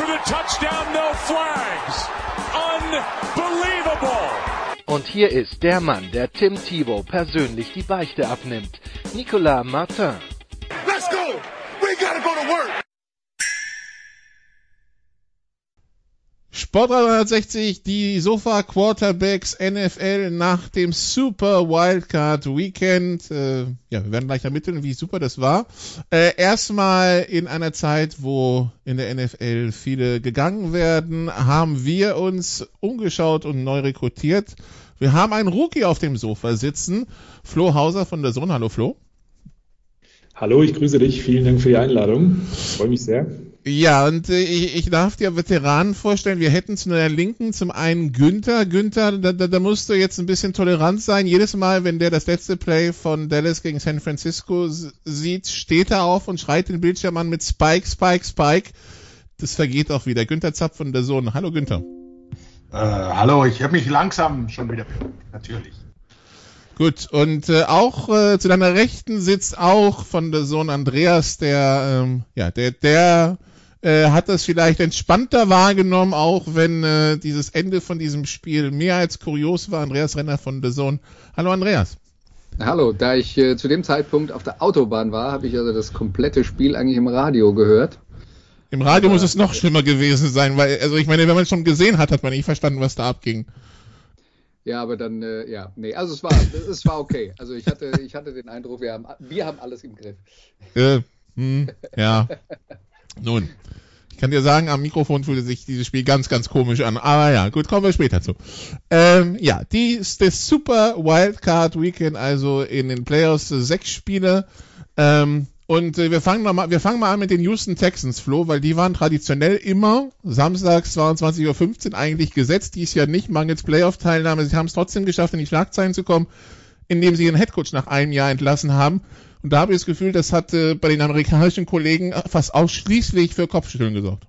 for the touchdown, no flags. Unbelievable. Und hier ist der Mann, der Tim Thibault persönlich die Beichte abnimmt. Nicolas Martin. Sport 360, die Sofa Quarterbacks NFL nach dem Super Wildcard Weekend. Äh, ja, wir werden gleich ermitteln, wie super das war. Äh, erstmal in einer Zeit, wo in der NFL viele gegangen werden, haben wir uns umgeschaut und neu rekrutiert. Wir haben einen Rookie auf dem Sofa sitzen. Flo Hauser von der Sohn. Hallo Flo. Hallo, ich grüße dich. Vielen Dank für die Einladung. Ich freue mich sehr. Ja, und äh, ich, ich darf dir Veteranen vorstellen. Wir hätten zu der Linken zum einen Günther. Günther, da, da, da musst du jetzt ein bisschen tolerant sein. Jedes Mal, wenn der das letzte Play von Dallas gegen San Francisco sieht, steht er auf und schreit den Bildschirm an mit Spike, Spike, Spike. Das vergeht auch wieder. Günther Zapp von der Sohn. Hallo Günther. Äh, hallo, ich habe mich langsam schon wieder natürlich. Gut, und äh, auch äh, zu deiner Rechten sitzt auch von der Sohn Andreas, der, ähm, ja, der, der äh, hat das vielleicht entspannter wahrgenommen, auch wenn äh, dieses Ende von diesem Spiel mehr als kurios war. Andreas Renner von der Sohn. Hallo Andreas. Hallo, da ich äh, zu dem Zeitpunkt auf der Autobahn war, habe ich also das komplette Spiel eigentlich im Radio gehört. Im Radio muss es noch schlimmer gewesen sein, weil, also ich meine, wenn man es schon gesehen hat, hat man nicht verstanden, was da abging. Ja, aber dann, äh, ja, nee, also es war, es war okay. Also ich hatte, ich hatte den Eindruck, wir haben, wir haben alles im Griff. Äh, hm, ja. Nun, kann dir sagen, am Mikrofon fühlte sich dieses Spiel ganz, ganz komisch an. Aber ja, gut, kommen wir später zu. Ähm, ja, die, das Super Wildcard Weekend, also in den Playoffs sechs Spiele. Ähm, und äh, wir fangen mal, wir fangen mal an mit den Houston Texans, Flo, weil die waren traditionell immer samstags 22.15 Uhr eigentlich gesetzt. Dies Jahr nicht, mangels Playoff-Teilnahme. Sie haben es trotzdem geschafft, in die Schlagzeilen zu kommen, indem sie ihren Headcoach nach einem Jahr entlassen haben. Und da habe ich das Gefühl, das hat äh, bei den amerikanischen Kollegen fast ausschließlich für Kopfschütteln gesorgt.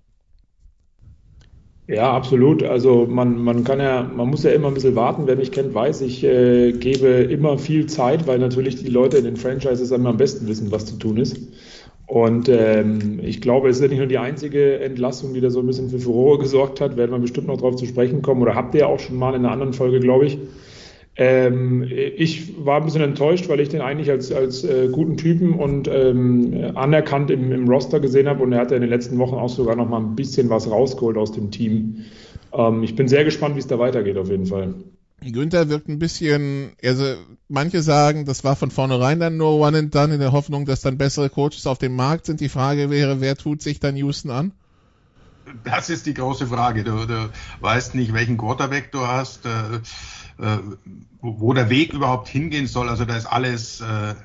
Ja, absolut. Also man, man kann ja, man muss ja immer ein bisschen warten. Wer mich kennt, weiß, ich äh, gebe immer viel Zeit, weil natürlich die Leute in den Franchises am besten wissen, was zu tun ist. Und ähm, ich glaube, es ist ja nicht nur die einzige Entlassung, die da so ein bisschen für Furore gesorgt hat. Werden wir bestimmt noch drauf zu sprechen kommen. Oder habt ihr auch schon mal in einer anderen Folge, glaube ich. Ähm, ich war ein bisschen enttäuscht, weil ich den eigentlich als, als äh, guten Typen und ähm, anerkannt im, im Roster gesehen habe und er hat ja in den letzten Wochen auch sogar noch mal ein bisschen was rausgeholt aus dem Team. Ähm, ich bin sehr gespannt, wie es da weitergeht auf jeden Fall. Günther wirkt ein bisschen, also manche sagen, das war von vornherein dann nur One and Done in der Hoffnung, dass dann bessere Coaches auf dem Markt sind. Die Frage wäre, wer tut sich dann Houston an? Das ist die große Frage. Du, du weißt nicht, welchen Quarterback du hast. Äh, wo der Weg überhaupt hingehen soll. Also da ist alles äh,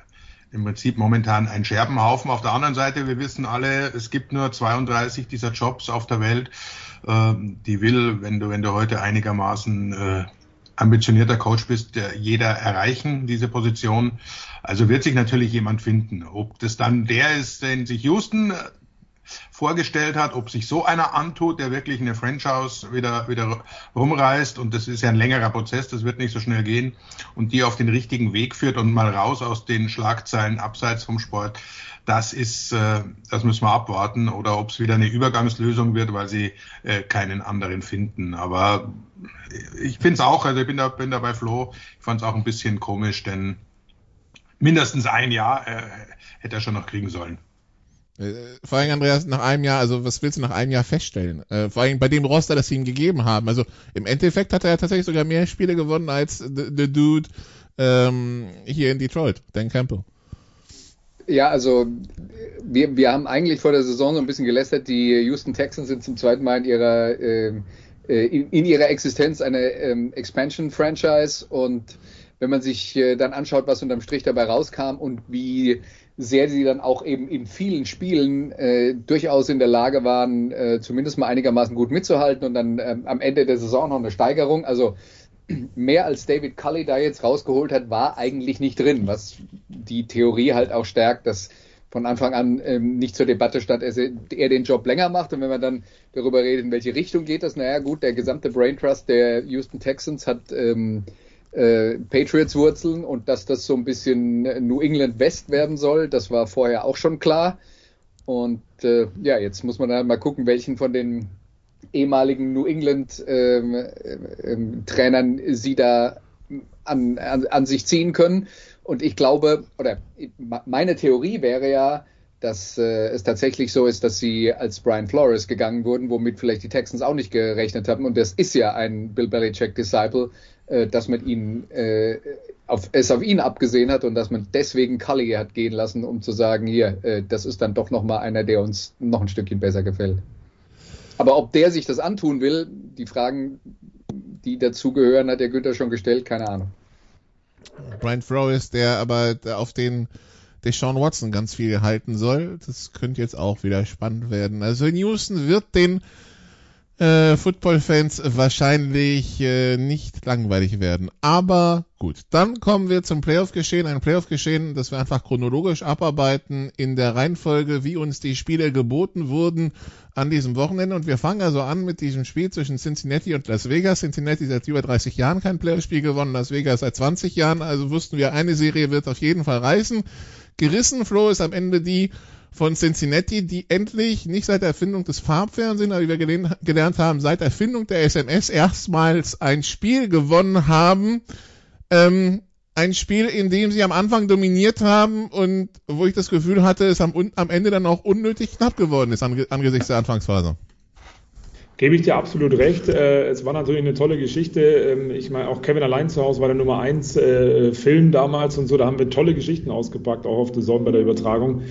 im Prinzip momentan ein Scherbenhaufen. Auf der anderen Seite, wir wissen alle, es gibt nur 32 dieser Jobs auf der Welt. Äh, die will, wenn du, wenn du heute einigermaßen äh, ambitionierter Coach bist, der jeder erreichen, diese Position. Also wird sich natürlich jemand finden. Ob das dann der ist, den sich Houston vorgestellt hat, ob sich so einer antut, der wirklich eine Franchise wieder, wieder rumreißt. Und das ist ja ein längerer Prozess, das wird nicht so schnell gehen. Und die auf den richtigen Weg führt und mal raus aus den Schlagzeilen abseits vom Sport. Das ist, äh, das müssen wir abwarten. Oder ob es wieder eine Übergangslösung wird, weil sie äh, keinen anderen finden. Aber ich finde es auch, also ich bin da, bin da bei Flo. Ich fand es auch ein bisschen komisch, denn mindestens ein Jahr äh, hätte er schon noch kriegen sollen. Äh, vor allem, Andreas, nach einem Jahr, also was willst du nach einem Jahr feststellen? Äh, vor allem bei dem Roster, das sie ihm gegeben haben. Also im Endeffekt hat er ja tatsächlich sogar mehr Spiele gewonnen als the, the Dude ähm, hier in Detroit, Dan Campbell. Ja, also wir, wir haben eigentlich vor der Saison so ein bisschen gelästert, die Houston Texans sind zum zweiten Mal in ihrer, ähm, äh, in, in, ihrer Existenz eine ähm, Expansion-Franchise und wenn man sich äh, dann anschaut, was unterm Strich dabei rauskam und wie sehr sie dann auch eben in vielen Spielen äh, durchaus in der Lage waren, äh, zumindest mal einigermaßen gut mitzuhalten und dann ähm, am Ende der Saison noch eine Steigerung. Also mehr als David Cully da jetzt rausgeholt hat, war eigentlich nicht drin, was die Theorie halt auch stärkt, dass von Anfang an ähm, nicht zur Debatte stand, er, er den Job länger macht. Und wenn man dann darüber redet, in welche Richtung geht das, naja gut, der gesamte Brain Trust der Houston Texans hat ähm, äh, Patriots-Wurzeln und dass das so ein bisschen New England West werden soll, das war vorher auch schon klar. Und äh, ja, jetzt muss man dann mal gucken, welchen von den ehemaligen New England ähm, ähm, Trainern sie da an, an, an sich ziehen können. Und ich glaube, oder meine Theorie wäre ja, dass äh, es tatsächlich so ist, dass sie als Brian Flores gegangen wurden, womit vielleicht die Texans auch nicht gerechnet haben. Und das ist ja ein Bill Belichick-Disciple, äh, dass man ihn äh, auf, es auf ihn abgesehen hat und dass man deswegen Cully hat gehen lassen, um zu sagen, hier, äh, das ist dann doch nochmal einer, der uns noch ein Stückchen besser gefällt. Aber ob der sich das antun will, die Fragen, die dazugehören, hat der Günther schon gestellt, keine Ahnung. Brian Flores, der aber auf den der Sean Watson ganz viel halten soll. Das könnte jetzt auch wieder spannend werden. Also Houston wird den äh, Football-Fans wahrscheinlich äh, nicht langweilig werden. Aber gut, dann kommen wir zum Playoff-Geschehen. Ein Playoff-Geschehen, das wir einfach chronologisch abarbeiten in der Reihenfolge, wie uns die Spiele geboten wurden an diesem Wochenende. Und wir fangen also an mit diesem Spiel zwischen Cincinnati und Las Vegas. Cincinnati seit über 30 Jahren kein Playoff-Spiel gewonnen, Las Vegas seit 20 Jahren. Also wussten wir, eine Serie wird auf jeden Fall reißen. Gerissen, Flo, ist am Ende die von Cincinnati, die endlich nicht seit der Erfindung des Farbfernsehens, aber wie wir gelernt haben, seit der Erfindung der SMS erstmals ein Spiel gewonnen haben. Ähm, ein Spiel, in dem sie am Anfang dominiert haben und wo ich das Gefühl hatte, es am, am Ende dann auch unnötig knapp geworden ist angesichts der Anfangsphase. Gebe ich dir absolut recht. Äh, es war natürlich eine tolle Geschichte. Ähm, ich meine, auch Kevin allein zu Hause war der Nummer 1 äh, Film damals und so. Da haben wir tolle Geschichten ausgepackt, auch auf The Zone bei der Übertragung.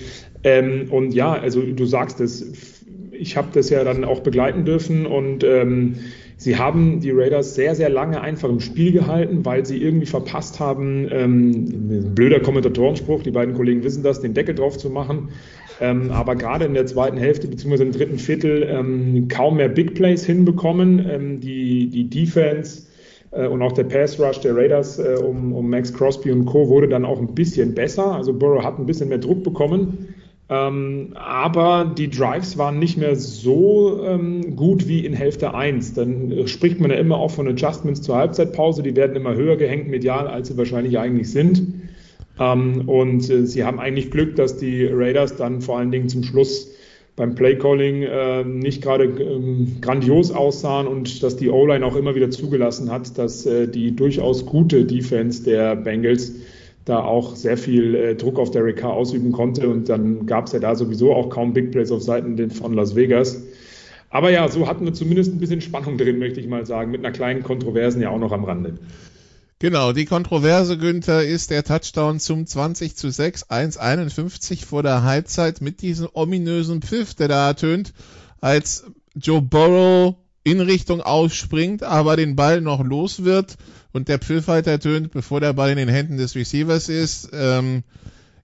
Ähm, und ja, also du sagst es, ich habe das ja dann auch begleiten dürfen und ähm, sie haben die Raiders sehr, sehr lange einfach im Spiel gehalten, weil sie irgendwie verpasst haben, blöder Kommentatorenspruch, die beiden Kollegen wissen das, den Deckel drauf zu machen. Ähm, aber gerade in der zweiten Hälfte bzw. im dritten Viertel ähm, kaum mehr Big Plays hinbekommen. Ähm, die, die Defense äh, und auch der Pass Rush der Raiders äh, um, um Max Crosby und Co. wurde dann auch ein bisschen besser. Also Burrow hat ein bisschen mehr Druck bekommen. Ähm, aber die Drives waren nicht mehr so ähm, gut wie in Hälfte 1. Dann spricht man ja immer auch von Adjustments zur Halbzeitpause. Die werden immer höher gehängt medial, als sie wahrscheinlich eigentlich sind. Ähm, und äh, sie haben eigentlich Glück, dass die Raiders dann vor allen Dingen zum Schluss beim Playcalling äh, nicht gerade ähm, grandios aussahen und dass die O-Line auch immer wieder zugelassen hat, dass äh, die durchaus gute Defense der Bengals da auch sehr viel äh, Druck auf Derek Carr ausüben konnte und dann gab es ja da sowieso auch kaum Big Plays auf Seiten von Las Vegas. Aber ja, so hatten wir zumindest ein bisschen Spannung drin, möchte ich mal sagen, mit einer kleinen Kontroversen ja auch noch am Rande. Genau, die Kontroverse, Günther, ist der Touchdown zum 20 zu 6, 1,51 vor der Halbzeit mit diesem ominösen Pfiff, der da ertönt, als Joe Burrow in Richtung ausspringt, aber den Ball noch los wird und der Pfiff halt ertönt, bevor der Ball in den Händen des Receivers ist. Ähm,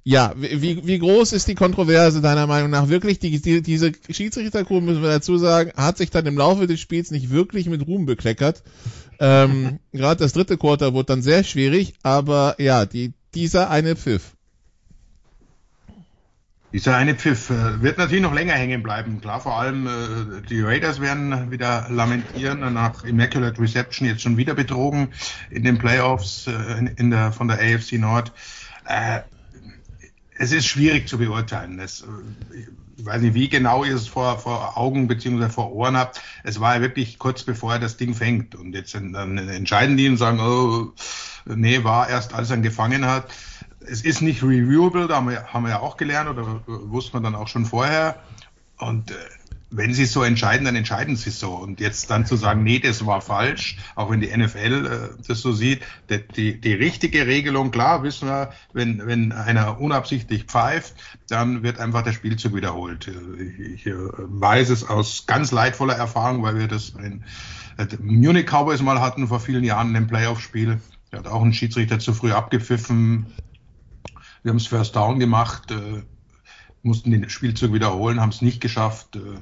ja, wie, wie groß ist die Kontroverse deiner Meinung nach? Wirklich, die, die, diese Schiedsrichtercrew, müssen wir dazu sagen, hat sich dann im Laufe des Spiels nicht wirklich mit Ruhm bekleckert. Ähm, Gerade das dritte Quarter wurde dann sehr schwierig, aber ja, die, dieser eine Pfiff. Dieser eine Pfiff äh, wird natürlich noch länger hängen bleiben. Klar, vor allem äh, die Raiders werden wieder lamentieren nach Immaculate Reception jetzt schon wieder betrogen in den Playoffs äh, in, in, der, von der AFC Nord. Äh, es ist schwierig zu beurteilen. Es, ich weiß nicht, wie genau ihr es vor, vor Augen beziehungsweise vor Ohren habt. Es war ja wirklich kurz bevor er das Ding fängt. Und jetzt dann entscheiden die und sagen, oh, nee, war erst, als er ihn gefangen hat. Es ist nicht reviewable, da haben wir, haben wir ja auch gelernt oder wusste man dann auch schon vorher. Und äh, wenn sie so entscheiden, dann entscheiden sie so. Und jetzt dann zu sagen, nee, das war falsch, auch wenn die NFL äh, das so sieht, die, die, die richtige Regelung, klar, wissen wir, wenn, wenn einer unabsichtlich pfeift, dann wird einfach der Spielzug wiederholt. Ich, ich weiß es aus ganz leidvoller Erfahrung, weil wir das in äh, Munich Cowboys mal hatten vor vielen Jahren in einem Playoff-Spiel. Da hat auch ein Schiedsrichter zu früh abgepfiffen wir haben es First Down gemacht, äh, mussten den Spielzug wiederholen, haben es nicht geschafft. Äh,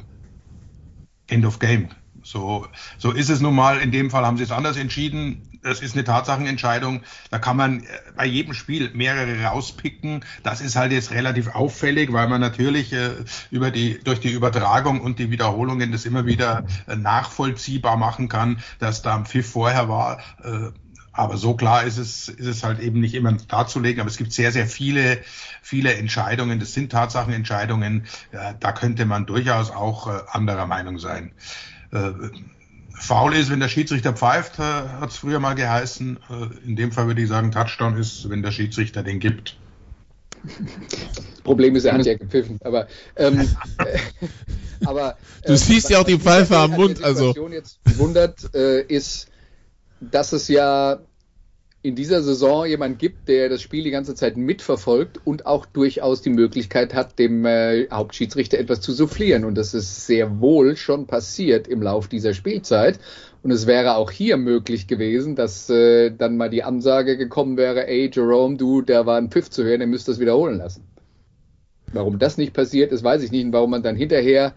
End of Game. So, so ist es nun mal. In dem Fall haben sie es anders entschieden. Das ist eine Tatsachenentscheidung. Da kann man äh, bei jedem Spiel mehrere rauspicken. Das ist halt jetzt relativ auffällig, weil man natürlich äh, über die, durch die Übertragung und die Wiederholungen das immer wieder äh, nachvollziehbar machen kann, dass da ein Pfiff vorher war. Äh, aber so klar ist es, ist es halt eben nicht immer darzulegen. Aber es gibt sehr, sehr viele, viele Entscheidungen. Das sind Tatsachenentscheidungen. Da könnte man durchaus auch äh, anderer Meinung sein. Äh, faul ist, wenn der Schiedsrichter pfeift, äh, hat es früher mal geheißen. In dem Fall würde ich sagen, Touchdown ist, wenn der Schiedsrichter den gibt. Das Problem ist, er hat ja gepfiffen, aber, ähm, aber du siehst ja auch die Pfeife am Mund, also. jetzt wundert, äh, ist, dass es ja in dieser Saison jemand gibt, der das Spiel die ganze Zeit mitverfolgt und auch durchaus die Möglichkeit hat, dem äh, Hauptschiedsrichter etwas zu soufflieren. Und das ist sehr wohl schon passiert im Lauf dieser Spielzeit. Und es wäre auch hier möglich gewesen, dass äh, dann mal die Ansage gekommen wäre, ey Jerome, du, der war ein Pfiff zu hören, der müsste das wiederholen lassen. Warum das nicht passiert ist, weiß ich nicht. Und warum man dann hinterher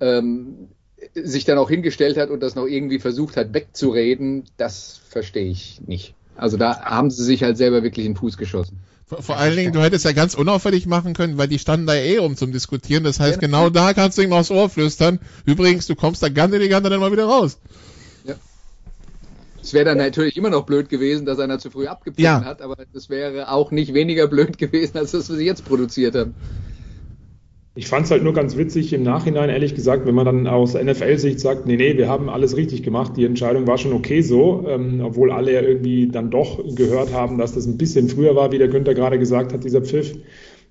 ähm, sich dann auch hingestellt hat und das noch irgendwie versucht hat wegzureden, das verstehe ich nicht. Also da haben sie sich halt selber wirklich in den Fuß geschossen. Vor, vor allen Dingen, du hättest ja ganz unauffällig machen können, weil die standen da eh um zum Diskutieren. Das heißt, ja, genau da kannst du ihm aufs Ohr flüstern. Übrigens, du kommst da ganz elegant dann mal wieder raus. Ja. Es wäre dann natürlich immer noch blöd gewesen, dass einer zu früh abgepfiffen ja. hat, aber das wäre auch nicht weniger blöd gewesen, als das, was sie jetzt produziert haben. Ich fand es halt nur ganz witzig im Nachhinein, ehrlich gesagt, wenn man dann aus NFL-Sicht sagt, nee, nee, wir haben alles richtig gemacht, die Entscheidung war schon okay so, ähm, obwohl alle ja irgendwie dann doch gehört haben, dass das ein bisschen früher war, wie der Günther gerade gesagt hat, dieser Pfiff.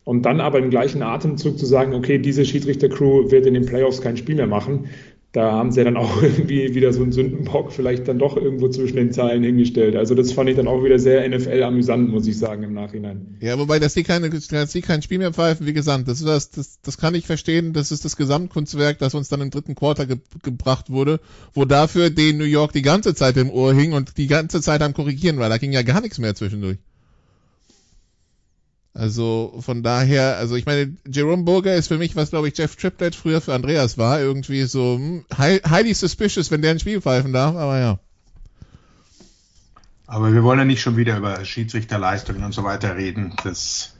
Und dann aber im gleichen Atemzug zu sagen, okay, diese Schiedsrichter-Crew wird in den Playoffs kein Spiel mehr machen, da haben sie dann auch irgendwie wieder so einen Sündenbock vielleicht dann doch irgendwo zwischen den Zeilen hingestellt. Also das fand ich dann auch wieder sehr NFL amüsant, muss ich sagen, im Nachhinein. Ja, wobei, dass die keine, dass die kein Spiel mehr pfeifen, wie gesagt, das ist das, das, das kann ich verstehen, das ist das Gesamtkunstwerk, das uns dann im dritten Quarter ge gebracht wurde, wo dafür den New York die ganze Zeit im Ohr hing und die ganze Zeit am Korrigieren war. Da ging ja gar nichts mehr zwischendurch. Also von daher, also ich meine, Jerome Burger ist für mich, was glaube ich Jeff Triplett früher für Andreas war, irgendwie so hm, highly suspicious, wenn der ein Spiel pfeifen darf, aber ja. Aber wir wollen ja nicht schon wieder über Schiedsrichterleistungen und so weiter reden. Das,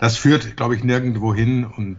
das führt, glaube ich, nirgendwo hin und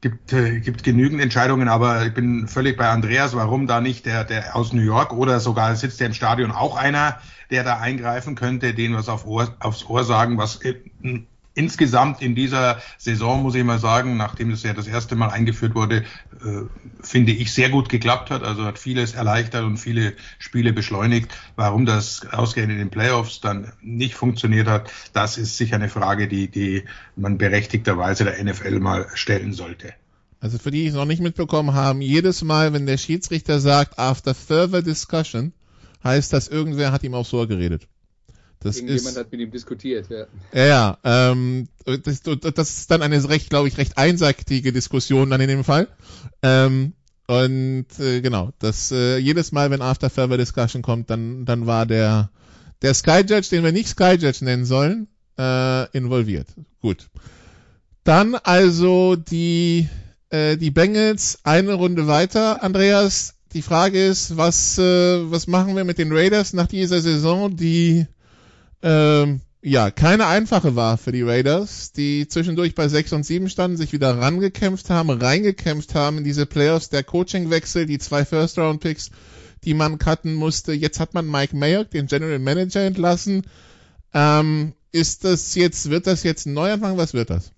gibt, äh, gibt genügend Entscheidungen, aber ich bin völlig bei Andreas, warum da nicht der, der aus New York oder sogar sitzt der im Stadion auch einer, der da eingreifen könnte, den was auf Ohr, aufs Ohr sagen, was in, insgesamt in dieser Saison, muss ich mal sagen, nachdem es ja das erste Mal eingeführt wurde, äh, finde ich sehr gut geklappt hat. Also hat vieles erleichtert und viele Spiele beschleunigt. Warum das ausgehend in den Playoffs dann nicht funktioniert hat, das ist sicher eine Frage, die, die man berechtigterweise der NFL mal stellen sollte. Also für die, die es noch nicht mitbekommen haben, jedes Mal, wenn der Schiedsrichter sagt, after further discussion, heißt das, irgendwer hat ihm aufs Ohr geredet. Das Irgendjemand ist, hat mit ihm diskutiert, ja. Ja, ja ähm, das, das ist dann eine recht, glaube ich, recht einseitige Diskussion dann in dem Fall. Ähm, und äh, genau, das äh, jedes Mal, wenn After Further Discussion kommt, dann dann war der der Sky Judge, den wir nicht Sky Judge nennen sollen, äh, involviert. Gut. Dann also die äh, die Bengals eine Runde weiter. Andreas, die Frage ist, was, äh, was machen wir mit den Raiders nach dieser Saison, die ähm, ja keine einfache war für die Raiders, die zwischendurch bei 6 und 7 standen, sich wieder rangekämpft haben, reingekämpft haben in diese Playoffs, der Coachingwechsel, die zwei First-Round-Picks, die man cutten musste. Jetzt hat man Mike Mayock, den General Manager, entlassen. Ähm, ist das jetzt, wird das jetzt ein Neuanfang? Was wird das?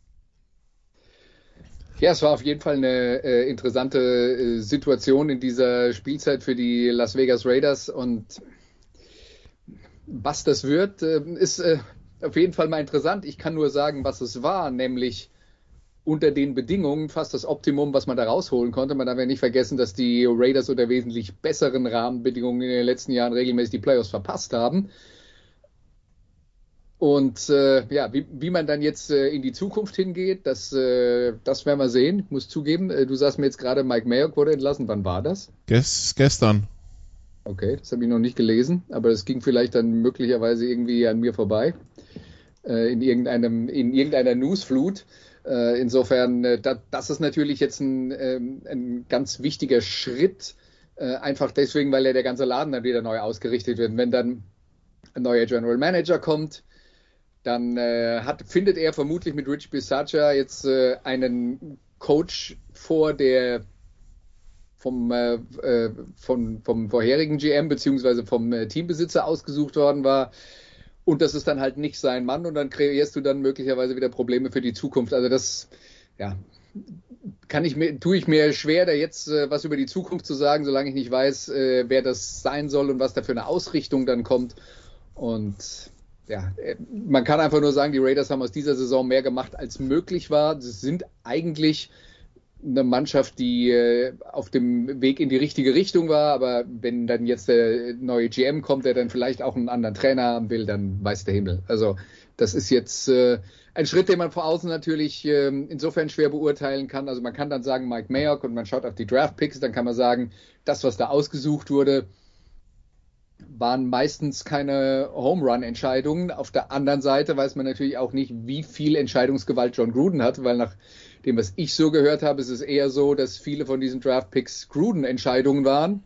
Ja, es war auf jeden Fall eine äh, interessante äh, Situation in dieser Spielzeit für die Las Vegas Raiders und was das wird, äh, ist äh, auf jeden Fall mal interessant. Ich kann nur sagen, was es war, nämlich unter den Bedingungen fast das Optimum, was man da rausholen konnte. Man darf ja nicht vergessen, dass die Raiders unter wesentlich besseren Rahmenbedingungen in den letzten Jahren regelmäßig die Playoffs verpasst haben. Und äh, ja, wie, wie man dann jetzt äh, in die Zukunft hingeht, das, äh, das werden wir sehen. Ich muss zugeben, äh, du sagst mir jetzt gerade, Mike Mayock wurde entlassen. Wann war das? Ges gestern. Okay, das habe ich noch nicht gelesen, aber das ging vielleicht dann möglicherweise irgendwie an mir vorbei. äh, in, irgendeinem, in irgendeiner Newsflut. Äh, insofern, äh, da, das ist natürlich jetzt ein, ähm, ein ganz wichtiger Schritt, äh, einfach deswegen, weil ja der ganze Laden dann wieder neu ausgerichtet wird. Wenn dann ein neuer General Manager kommt, dann äh, hat, findet er vermutlich mit Rich Bisaccia jetzt äh, einen Coach vor, der vom, äh, äh von, vom vorherigen GM beziehungsweise vom äh, Teambesitzer ausgesucht worden war. Und das ist dann halt nicht sein Mann und dann kreierst du dann möglicherweise wieder Probleme für die Zukunft. Also das, ja, kann ich mir, tue ich mir schwer, da jetzt äh, was über die Zukunft zu sagen, solange ich nicht weiß, äh, wer das sein soll und was da für eine Ausrichtung dann kommt. Und ja, äh, man kann einfach nur sagen, die Raiders haben aus dieser Saison mehr gemacht, als möglich war. Sie sind eigentlich eine Mannschaft, die äh, auf dem Weg in die richtige Richtung war, aber wenn dann jetzt der neue GM kommt, der dann vielleicht auch einen anderen Trainer haben will, dann weiß der Himmel. Also das ist jetzt äh, ein Schritt, den man vor außen natürlich äh, insofern schwer beurteilen kann. Also man kann dann sagen Mike Mayock und man schaut auf die Draft Picks, dann kann man sagen, das, was da ausgesucht wurde, waren meistens keine Home Run Entscheidungen. Auf der anderen Seite weiß man natürlich auch nicht, wie viel Entscheidungsgewalt John Gruden hat, weil nach dem, was ich so gehört habe, ist es eher so, dass viele von diesen Draft Picks Gruden Entscheidungen waren.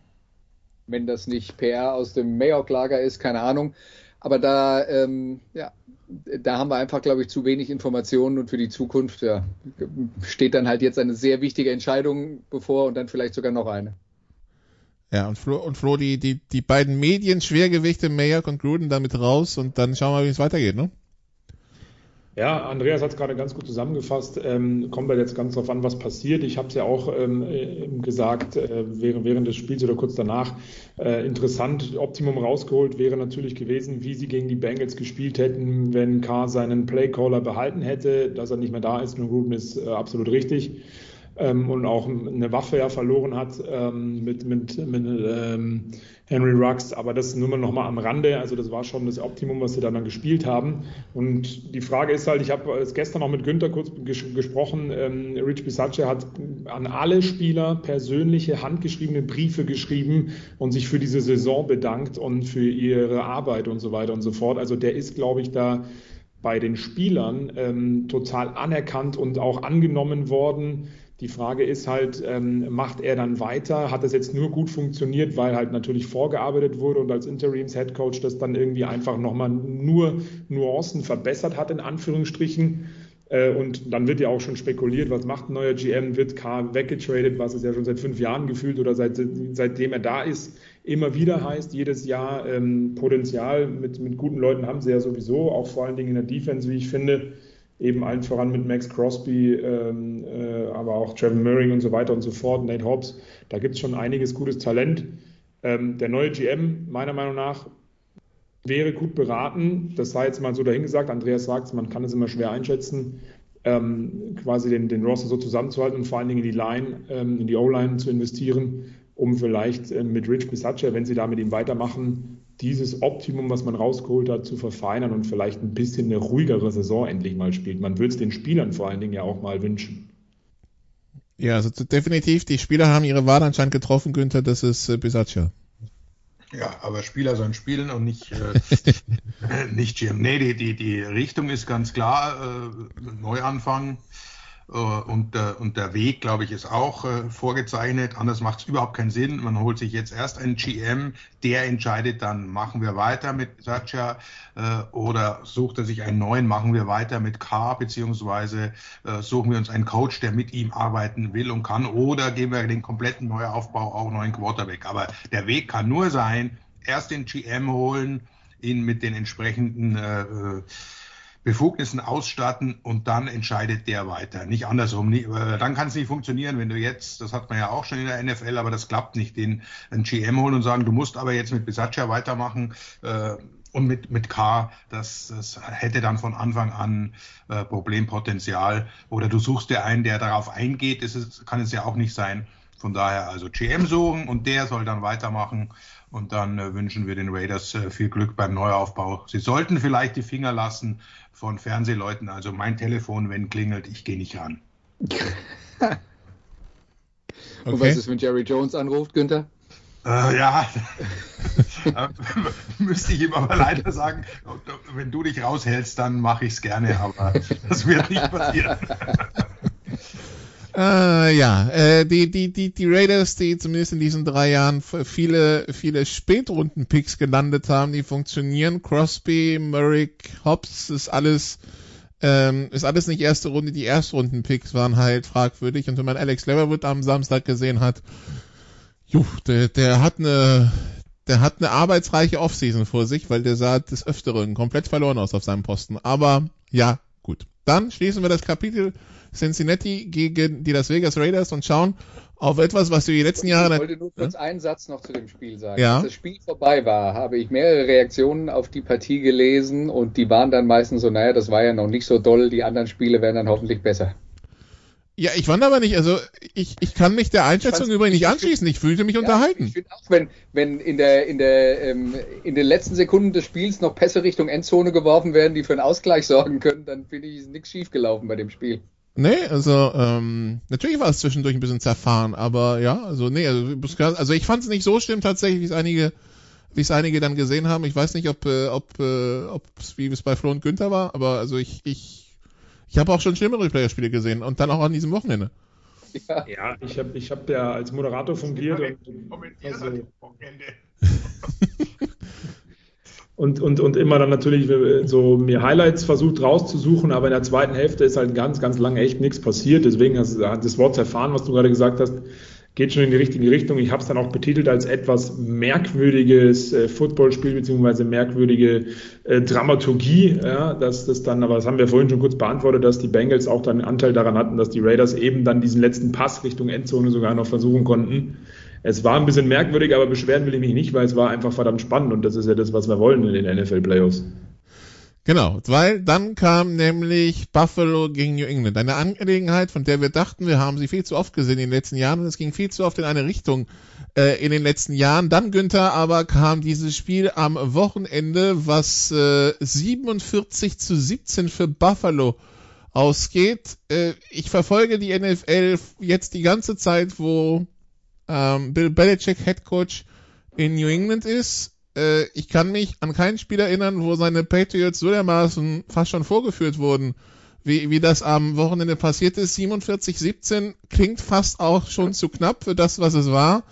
Wenn das nicht PR aus dem Mayock-Lager ist, keine Ahnung. Aber da, ähm, ja, da haben wir einfach, glaube ich, zu wenig Informationen und für die Zukunft ja, steht dann halt jetzt eine sehr wichtige Entscheidung bevor und dann vielleicht sogar noch eine. Ja, und Flo, und Flo die, die, die beiden Medien-Schwergewichte, Mayock und Gruden, damit raus und dann schauen wir, wie es weitergeht, ne? Ja, Andreas hat es gerade ganz gut zusammengefasst. Ähm, kommt halt jetzt ganz drauf an, was passiert. Ich habe es ja auch ähm, äh, gesagt, äh, während, während des Spiels oder kurz danach. Äh, interessant, Optimum rausgeholt wäre natürlich gewesen, wie sie gegen die Bengals gespielt hätten, wenn Carr seinen Playcaller behalten hätte. Dass er nicht mehr da ist, nur Gruden ist äh, absolut richtig ähm, und auch eine Waffe ja verloren hat ähm, mit, mit, mit ähm, Henry Rux. Aber das nur mal nochmal am Rande. Also das war schon das Optimum, was sie dann, dann gespielt haben. Und die Frage ist halt, ich habe es gestern noch mit Günther kurz ges gesprochen. Ähm, Rich Bisaccia hat an alle Spieler persönliche handgeschriebene Briefe geschrieben und sich für diese Saison bedankt und für ihre Arbeit und so weiter und so fort. Also der ist, glaube ich, da bei den Spielern ähm, total anerkannt und auch angenommen worden. Die Frage ist halt, ähm, macht er dann weiter? Hat das jetzt nur gut funktioniert, weil halt natürlich vorgearbeitet wurde und als Interims-Headcoach das dann irgendwie einfach nochmal nur Nuancen verbessert hat, in Anführungsstrichen? Äh, und dann wird ja auch schon spekuliert, was macht ein neuer GM? Wird K weggetradet, was es ja schon seit fünf Jahren gefühlt oder seit, seitdem er da ist, immer wieder heißt, jedes Jahr ähm, Potenzial mit, mit guten Leuten haben sie ja sowieso, auch vor allen Dingen in der Defense, wie ich finde eben allen voran mit Max Crosby, ähm, äh, aber auch Trevor Murray und so weiter und so fort, Nate Hobbs, da gibt es schon einiges gutes Talent. Ähm, der neue GM, meiner Meinung nach, wäre gut beraten, das sei jetzt mal so dahingesagt, Andreas sagt man kann es immer schwer einschätzen, ähm, quasi den, den Roster so zusammenzuhalten und vor allen Dingen in die Line, ähm, in die O-Line zu investieren, um vielleicht äh, mit Rich Bisaccia, wenn sie da mit ihm weitermachen, dieses Optimum, was man rausgeholt hat, zu verfeinern und vielleicht ein bisschen eine ruhigere Saison endlich mal spielt. Man würde es den Spielern vor allen Dingen ja auch mal wünschen. Ja, also definitiv, die Spieler haben ihre Wahl anscheinend getroffen, Günther, das ist äh, Bisaccia. Ja, aber Spieler sollen spielen und nicht, äh, nicht GM. Nee, die, die, die Richtung ist ganz klar, äh, Neuanfang. Äh, und, der, und der Weg, glaube ich, ist auch äh, vorgezeichnet. Anders macht es überhaupt keinen Sinn. Man holt sich jetzt erst einen GM, der entscheidet dann, machen wir weiter mit Satcha äh, oder sucht er sich einen neuen, machen wir weiter mit K, beziehungsweise äh, suchen wir uns einen Coach, der mit ihm arbeiten will und kann, oder geben wir den kompletten Neuaufbau auch neuen Quarterback. Aber der Weg kann nur sein, erst den GM holen, ihn mit den entsprechenden äh, äh Befugnissen ausstatten und dann entscheidet der weiter. Nicht andersrum. Dann kann es nicht funktionieren, wenn du jetzt, das hat man ja auch schon in der NFL, aber das klappt nicht, den einen GM holen und sagen, du musst aber jetzt mit Bisaccia weitermachen. Äh, und mit, mit K, das, das hätte dann von Anfang an äh, Problempotenzial. Oder du suchst dir einen, der darauf eingeht, das ist, kann es ja auch nicht sein. Von daher also GM suchen und der soll dann weitermachen. Und dann äh, wünschen wir den Raiders äh, viel Glück beim Neuaufbau. Sie sollten vielleicht die Finger lassen von Fernsehleuten. Also mein Telefon, wenn klingelt, ich gehe nicht ran. okay. Und was ist, wenn Jerry Jones anruft, Günther? Äh, ja, müsste ich ihm aber leider sagen, wenn du dich raushältst, dann mache ich es gerne, aber das wird nicht passieren. Äh, ja, äh, die, die, die, die Raiders, die zumindest in diesen drei Jahren viele, viele Spätrunden-Picks gelandet haben, die funktionieren. Crosby, Merrick, Hobbs ist alles, ähm, ist alles nicht erste Runde. Die Erstrunden-Picks waren halt fragwürdig. Und wenn man Alex Leverwood am Samstag gesehen hat, juh, der, der hat eine, der hat eine arbeitsreiche Offseason vor sich, weil der sah des Öfteren komplett verloren aus auf seinem Posten. Aber ja, gut. Dann schließen wir das Kapitel Cincinnati gegen die Las Vegas Raiders und schauen auf etwas, was wir die letzten Jahre. Ich wollte nur kurz einen Satz noch zu dem Spiel sagen. Ja? Als das Spiel vorbei war, habe ich mehrere Reaktionen auf die Partie gelesen und die waren dann meistens so, naja, das war ja noch nicht so doll, die anderen Spiele werden dann hoffentlich besser. Ja, ich fand aber nicht, also ich, ich kann mich der Einschätzung übrigens nicht anschließen. Ich fühlte mich ja, unterhalten. Ich finde auch, wenn, wenn in der, in der, ähm, in den letzten Sekunden des Spiels noch Pässe Richtung Endzone geworfen werden, die für einen Ausgleich sorgen können, dann finde ich, ist nichts schiefgelaufen bei dem Spiel. Nee, also ähm, natürlich war es zwischendurch ein bisschen zerfahren, aber ja, also nee, also, also ich fand es nicht so schlimm tatsächlich, wie es einige, wie es einige dann gesehen haben. Ich weiß nicht, ob äh, ob äh, ob wie es bei Flo und Günther war, aber also ich ich ich habe auch schon schlimmere Playerspiele gesehen und dann auch an diesem Wochenende. Ja, ja ich habe ich hab ja als Moderator fungiert und also, und, und, und immer dann natürlich so mir Highlights versucht rauszusuchen, aber in der zweiten Hälfte ist halt ganz, ganz lange echt nichts passiert. Deswegen hast du das Wort zerfahren, was du gerade gesagt hast, geht schon in die richtige Richtung. Ich habe es dann auch betitelt als etwas merkwürdiges äh, Footballspiel beziehungsweise merkwürdige äh, Dramaturgie. Ja, dass das dann, aber das haben wir vorhin schon kurz beantwortet, dass die Bengals auch dann einen Anteil daran hatten, dass die Raiders eben dann diesen letzten Pass Richtung Endzone sogar noch versuchen konnten. Es war ein bisschen merkwürdig, aber beschweren will ich mich nicht, weil es war einfach verdammt spannend und das ist ja das, was wir wollen in den NFL-Playoffs. Genau, weil dann kam nämlich Buffalo gegen New England. Eine Angelegenheit, von der wir dachten, wir haben sie viel zu oft gesehen in den letzten Jahren und es ging viel zu oft in eine Richtung äh, in den letzten Jahren. Dann, Günther, aber kam dieses Spiel am Wochenende, was äh, 47 zu 17 für Buffalo ausgeht. Äh, ich verfolge die NFL jetzt die ganze Zeit, wo ähm, Bill Belichick Head Coach in New England ist. Äh, ich kann mich an kein Spiel erinnern, wo seine Patriots so dermaßen fast schon vorgeführt wurden, wie, wie das am Wochenende passiert ist. 47-17 klingt fast auch schon zu knapp für das, was es war.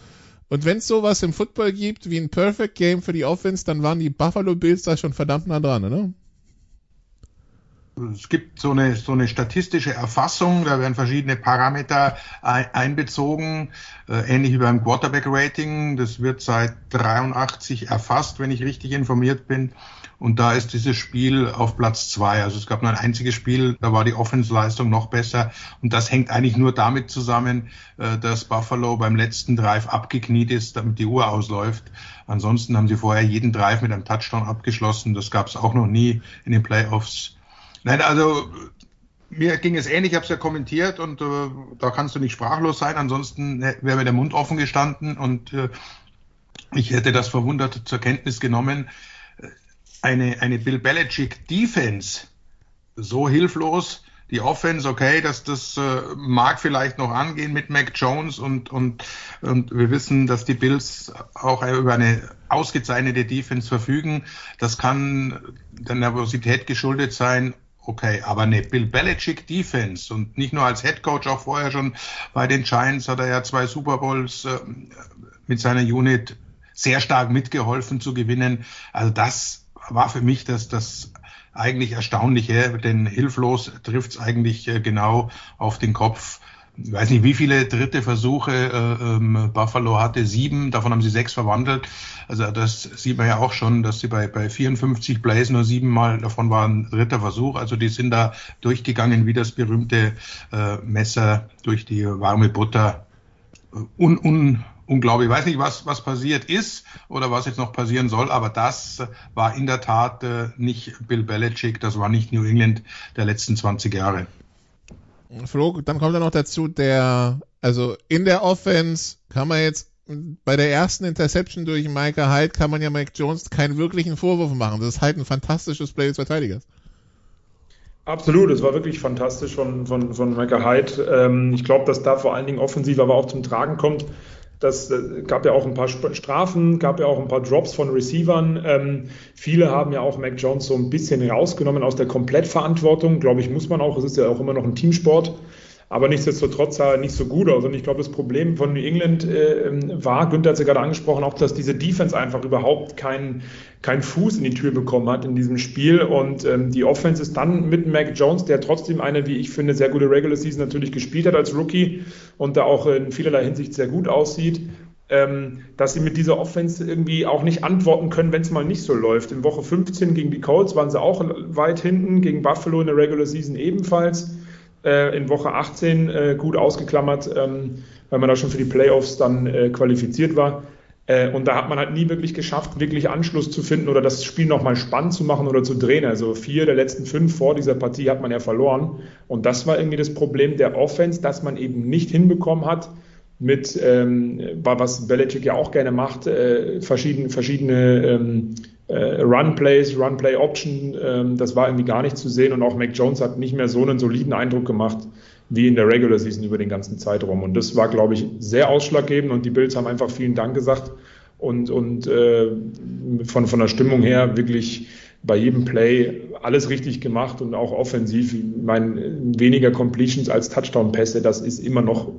Und wenn es sowas im Football gibt wie ein Perfect Game für die Offense, dann waren die Buffalo Bills da schon verdammt nah dran, oder? Es gibt so eine, so eine statistische Erfassung, da werden verschiedene Parameter einbezogen, äh, ähnlich wie beim Quarterback-Rating. Das wird seit 83 erfasst, wenn ich richtig informiert bin. Und da ist dieses Spiel auf Platz zwei. Also es gab nur ein einziges Spiel, da war die Offensleistung noch besser. Und das hängt eigentlich nur damit zusammen, äh, dass Buffalo beim letzten Drive abgekniet ist, damit die Uhr ausläuft. Ansonsten haben sie vorher jeden Drive mit einem Touchdown abgeschlossen. Das gab es auch noch nie in den Playoffs. Nein, also mir ging es ähnlich, ich habe es ja kommentiert und äh, da kannst du nicht sprachlos sein, ansonsten wäre mir der Mund offen gestanden und äh, ich hätte das verwundert zur Kenntnis genommen. Eine, eine Bill Belichick Defense so hilflos, die Offense, okay, dass das äh, mag vielleicht noch angehen mit Mac Jones und, und, und wir wissen, dass die Bills auch über eine ausgezeichnete Defense verfügen. Das kann der Nervosität geschuldet sein Okay, aber eine Bill Belichick Defense und nicht nur als Head Coach, auch vorher schon bei den Giants hat er ja zwei Super Bowls äh, mit seiner Unit sehr stark mitgeholfen zu gewinnen. Also das war für mich das, das eigentlich Erstaunliche, denn hilflos trifft es eigentlich äh, genau auf den Kopf ich weiß nicht, wie viele dritte Versuche äh, ähm, Buffalo hatte, sieben, davon haben sie sechs verwandelt. Also das sieht man ja auch schon, dass sie bei, bei 54 Plays nur siebenmal davon waren dritter Versuch. Also die sind da durchgegangen wie das berühmte äh, Messer durch die warme Butter. Un, un, unglaublich. Ich weiß nicht, was, was passiert ist oder was jetzt noch passieren soll, aber das war in der Tat äh, nicht Bill Belichick, das war nicht New England der letzten 20 Jahre. Flo, dann kommt ja noch dazu, der, also in der Offense kann man jetzt bei der ersten Interception durch Micah Hyde kann man ja Mike Jones keinen wirklichen Vorwurf machen. Das ist halt ein fantastisches Play des Verteidigers. Absolut, es war wirklich fantastisch von, von, von Micah Hyde. Ähm, ich glaube, dass da vor allen Dingen offensiv aber auch zum Tragen kommt, Das äh, gab ja auch ein paar Strafen, gab ja auch ein paar Drops von Receivern. Ähm, viele haben ja auch Mac Jones so ein bisschen rausgenommen aus der Komplettverantwortung. Glaube ich, muss man auch. Es ist ja auch immer noch ein Teamsport aber nichtsdestotrotz sah er nicht so gut aus. Und ich glaube, das Problem von New England äh, war, Günther hat es ja gerade angesprochen, auch, dass diese Defense einfach überhaupt keinen keinen Fuß in die Tür bekommen hat in diesem Spiel. Und ähm, die Offense ist dann mit Mac Jones, der trotzdem eine, wie ich finde, sehr gute Regular Season natürlich gespielt hat als Rookie und da auch in vielerlei Hinsicht sehr gut aussieht, ähm, dass sie mit dieser Offense irgendwie auch nicht antworten können, wenn es mal nicht so läuft. In Woche 15 gegen die Colts waren sie auch weit hinten, gegen Buffalo in der Regular Season ebenfalls äh, in Woche 18 äh, gut ausgeklammert, ähm, weil man da schon für die Playoffs dann äh, qualifiziert war. Äh, und da hat man halt nie wirklich geschafft, wirklich Anschluss zu finden oder das Spiel nochmal spannend zu machen oder zu drehen. Also vier der letzten fünf vor dieser Partie hat man ja verloren. Und das war irgendwie das Problem der Offense, dass man eben nicht hinbekommen hat, mit, ähm, was Belichick ja auch gerne macht, äh, verschiedene, verschiedene ähm, äh, Run-Plays, Run-Play-Option, ähm, das war irgendwie gar nicht zu sehen und auch Mac Jones hat nicht mehr so einen soliden Eindruck gemacht wie in der Regular Season über den ganzen Zeitraum. Und das war, glaube ich, sehr ausschlaggebend und die Bills haben einfach vielen Dank gesagt und, und äh, von, von der Stimmung her wirklich bei jedem Play alles richtig gemacht und auch offensiv. Ich meine, weniger Completions als Touchdown-Pässe, das ist immer noch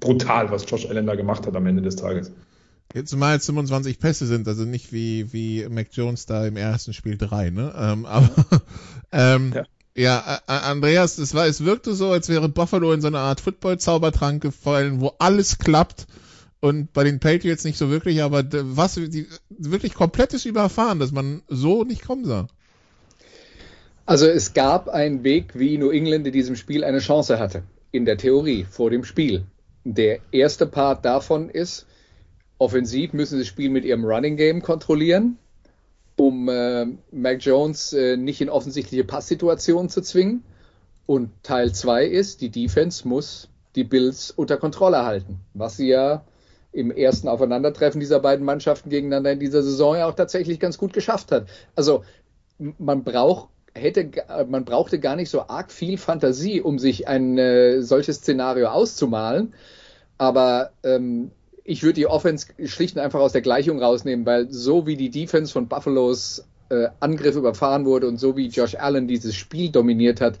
brutal, was Josh Allen da gemacht hat am Ende des Tages. Jetzt mal 25 Pässe sind, also nicht wie, wie Mac Jones da im ersten Spiel drei, ne? Ähm, aber ähm, ja. Ja, Andreas, es war, es wirkte so, als wäre Buffalo in so eine Art Football-Zaubertrank gefallen, wo alles klappt und bei den Patriots nicht so wirklich, aber was die, wirklich komplettes Überfahren, dass man so nicht kommen sah. Also es gab einen Weg, wie New England in diesem Spiel eine Chance hatte, in der Theorie vor dem Spiel. Der erste Part davon ist, offensiv müssen sie das Spiel mit ihrem Running Game kontrollieren, um äh, Mac Jones äh, nicht in offensichtliche Passsituationen zu zwingen. Und Teil 2 ist, die Defense muss die Bills unter Kontrolle halten, was sie ja im ersten Aufeinandertreffen dieser beiden Mannschaften gegeneinander in dieser Saison ja auch tatsächlich ganz gut geschafft hat. Also man braucht hätte man brauchte gar nicht so arg viel Fantasie, um sich ein äh, solches Szenario auszumalen. Aber ähm, ich würde die Offense schlicht und einfach aus der Gleichung rausnehmen, weil so wie die Defense von Buffalo's äh, Angriff überfahren wurde und so wie Josh Allen dieses Spiel dominiert hat,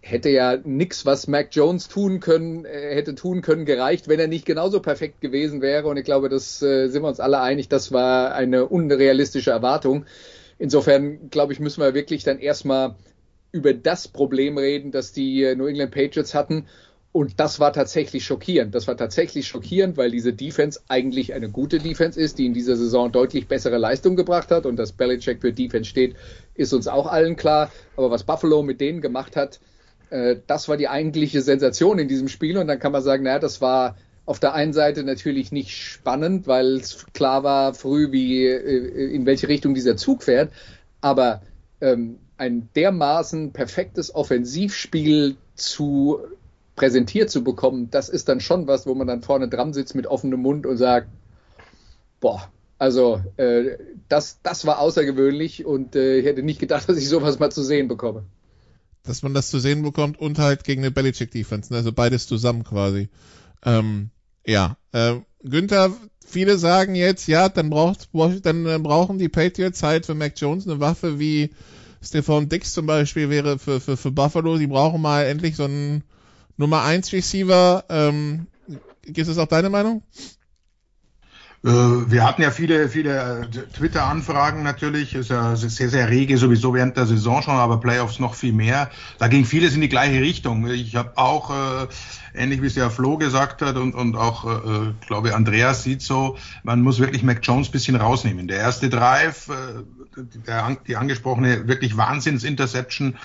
hätte ja nichts, was Mac Jones tun können, äh, hätte tun können, gereicht, wenn er nicht genauso perfekt gewesen wäre. Und ich glaube, das äh, sind wir uns alle einig, das war eine unrealistische Erwartung. Insofern, glaube ich, müssen wir wirklich dann erstmal über das Problem reden, das die äh, New England Patriots hatten und das war tatsächlich schockierend. Das war tatsächlich schockierend, weil diese Defense eigentlich eine gute Defense ist, die in dieser Saison deutlich bessere Leistung gebracht hat. Und dass Belichick für Defense steht, ist uns auch allen klar. Aber was Buffalo mit denen gemacht hat, äh, das war die eigentliche Sensation in diesem Spiel. Und dann kann man sagen, naja, das war auf der einen Seite natürlich nicht spannend, weil es klar war früh, wie, äh, in welche Richtung dieser Zug fährt. Aber ähm, ein dermaßen perfektes Offensivspiel zu präsentiert zu bekommen, das ist dann schon was, wo man dann vorne dran sitzt mit offenem Mund und sagt, boah, also äh, das, das war außergewöhnlich und äh, ich hätte nicht gedacht, dass ich sowas mal zu sehen bekomme. Dass man das zu sehen bekommt und halt gegen eine Belichick-Defense, ne? also beides zusammen quasi. Ähm, ja, äh, Günther, viele sagen jetzt, ja, dann braucht, dann äh, brauchen die Patriots halt für Mac Jones eine Waffe wie Stephon Dix zum Beispiel wäre für, für, für Buffalo. Die brauchen mal endlich so einen Nummer 1 Receiver, ähm, ist das auch deine Meinung? Äh, wir hatten ja viele, viele äh, Twitter-Anfragen natürlich, ist ja sehr, sehr rege sowieso während der Saison schon, aber Playoffs noch viel mehr. Da ging vieles in die gleiche Richtung. Ich habe auch, äh, ähnlich wie es ja Flo gesagt hat und, und auch, äh, glaube Andreas sieht so, man muss wirklich Mac Jones bisschen rausnehmen. Der erste Drive, äh, der, die angesprochene wirklich Wahnsinns-Interception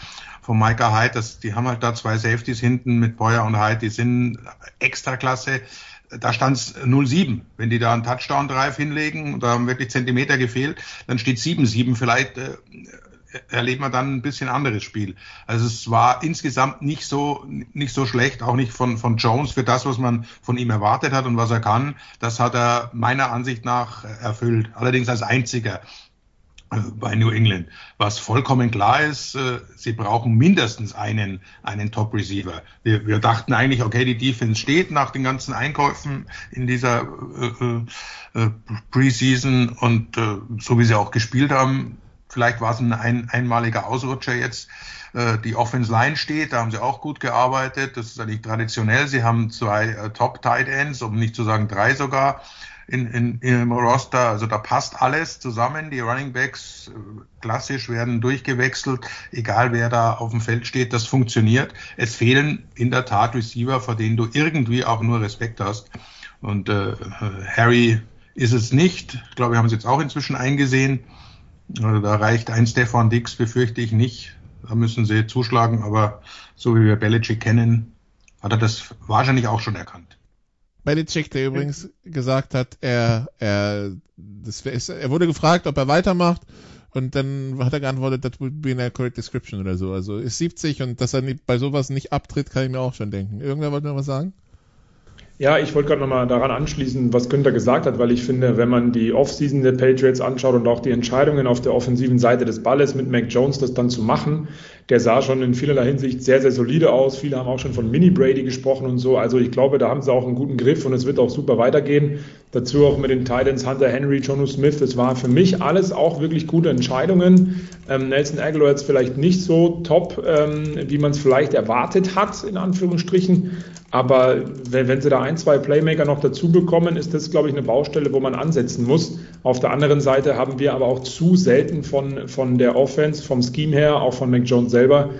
von Micah Hyde, das, die haben halt da zwei Safeties hinten mit Boyer und Hyde, die sind extra klasse. Da stand es 0-7. Wenn die da einen Touchdown-Drive hinlegen, und da haben wirklich Zentimeter gefehlt, dann steht 7-7. Vielleicht äh, erlebt man dann ein bisschen anderes Spiel. Also es war insgesamt nicht so nicht so schlecht, auch nicht von von Jones für das, was man von ihm erwartet hat und was er kann. Das hat er meiner Ansicht nach erfüllt. Allerdings als einziger. Bei New England. Was vollkommen klar ist, äh, sie brauchen mindestens einen, einen Top Receiver. Wir, wir dachten eigentlich, okay, die Defense steht nach den ganzen Einkäufen in dieser äh, äh, Preseason und äh, so wie sie auch gespielt haben, vielleicht war es ein, ein einmaliger Ausrutscher jetzt. Äh, die Offense Line steht, da haben sie auch gut gearbeitet. Das ist eigentlich traditionell. Sie haben zwei äh, Top Tight Ends, um nicht zu sagen drei sogar in, in, im Roster. Also da passt alles zusammen. Die Running Backs äh, klassisch werden durchgewechselt, egal wer da auf dem Feld steht, das funktioniert. Es fehlen in der Tat Receiver, vor denen du irgendwie auch nur Respekt hast. Und äh, Harry ist es nicht. Ich glaube, wir haben es jetzt auch inzwischen eingesehen. Also da reicht ein Stefan Dix, befürchte ich nicht. Da müssen sie zuschlagen, aber so wie wir Belichick kennen, hat er das wahrscheinlich auch schon erkannt. Belichick, der übrigens gesagt hat, er, er, das er wurde gefragt, ob er weitermacht. Und dann hat er geantwortet, that would be an accurate description oder so. Also ist 70 und dass er bei sowas nicht abtritt, kann ich mir auch schon denken. Irgendwer wollte noch was sagen? Ja, ich wollte gerade nochmal daran anschließen, was Günther gesagt hat, weil ich finde, wenn man die Offseason der Patriots anschaut und auch die Entscheidungen auf der offensiven Seite des Balles mit Mac Jones das dann zu machen, der sah schon in vielerlei Hinsicht sehr, sehr solide aus. Viele haben auch schon von Mini Brady gesprochen und so. Also ich glaube, da haben sie auch einen guten Griff und es wird auch super weitergehen. Dazu auch mit den Titans Hunter Henry, Jonu Smith. Das war für mich alles auch wirklich gute Entscheidungen. Ähm, Nelson Aguilar jetzt vielleicht nicht so top, ähm, wie man es vielleicht erwartet hat, in Anführungsstrichen. Aber wenn, wenn sie da ein, zwei Playmaker noch dazu bekommen, ist das, glaube ich, eine Baustelle, wo man ansetzen muss. Auf der anderen Seite haben wir aber auch zu selten von, von der Offense, vom Scheme her, auch von Mac Jones selber,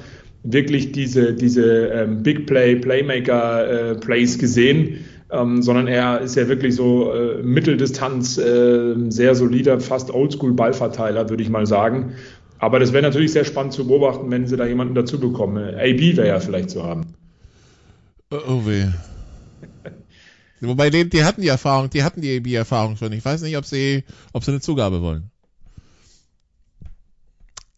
wirklich diese, diese ähm, Big Play, Playmaker äh, Plays gesehen. Ähm, sondern er ist ja wirklich so äh, Mitteldistanz, äh, sehr solider, fast Oldschool-Ballverteiler, würde ich mal sagen. Aber das wäre natürlich sehr spannend zu beobachten, wenn sie da jemanden dazu bekommen. AB wäre ja vielleicht zu haben. Oh, oh weh. Wobei, die, die hatten die Erfahrung, die hatten die AB-Erfahrung schon. Ich weiß nicht, ob sie, ob sie eine Zugabe wollen.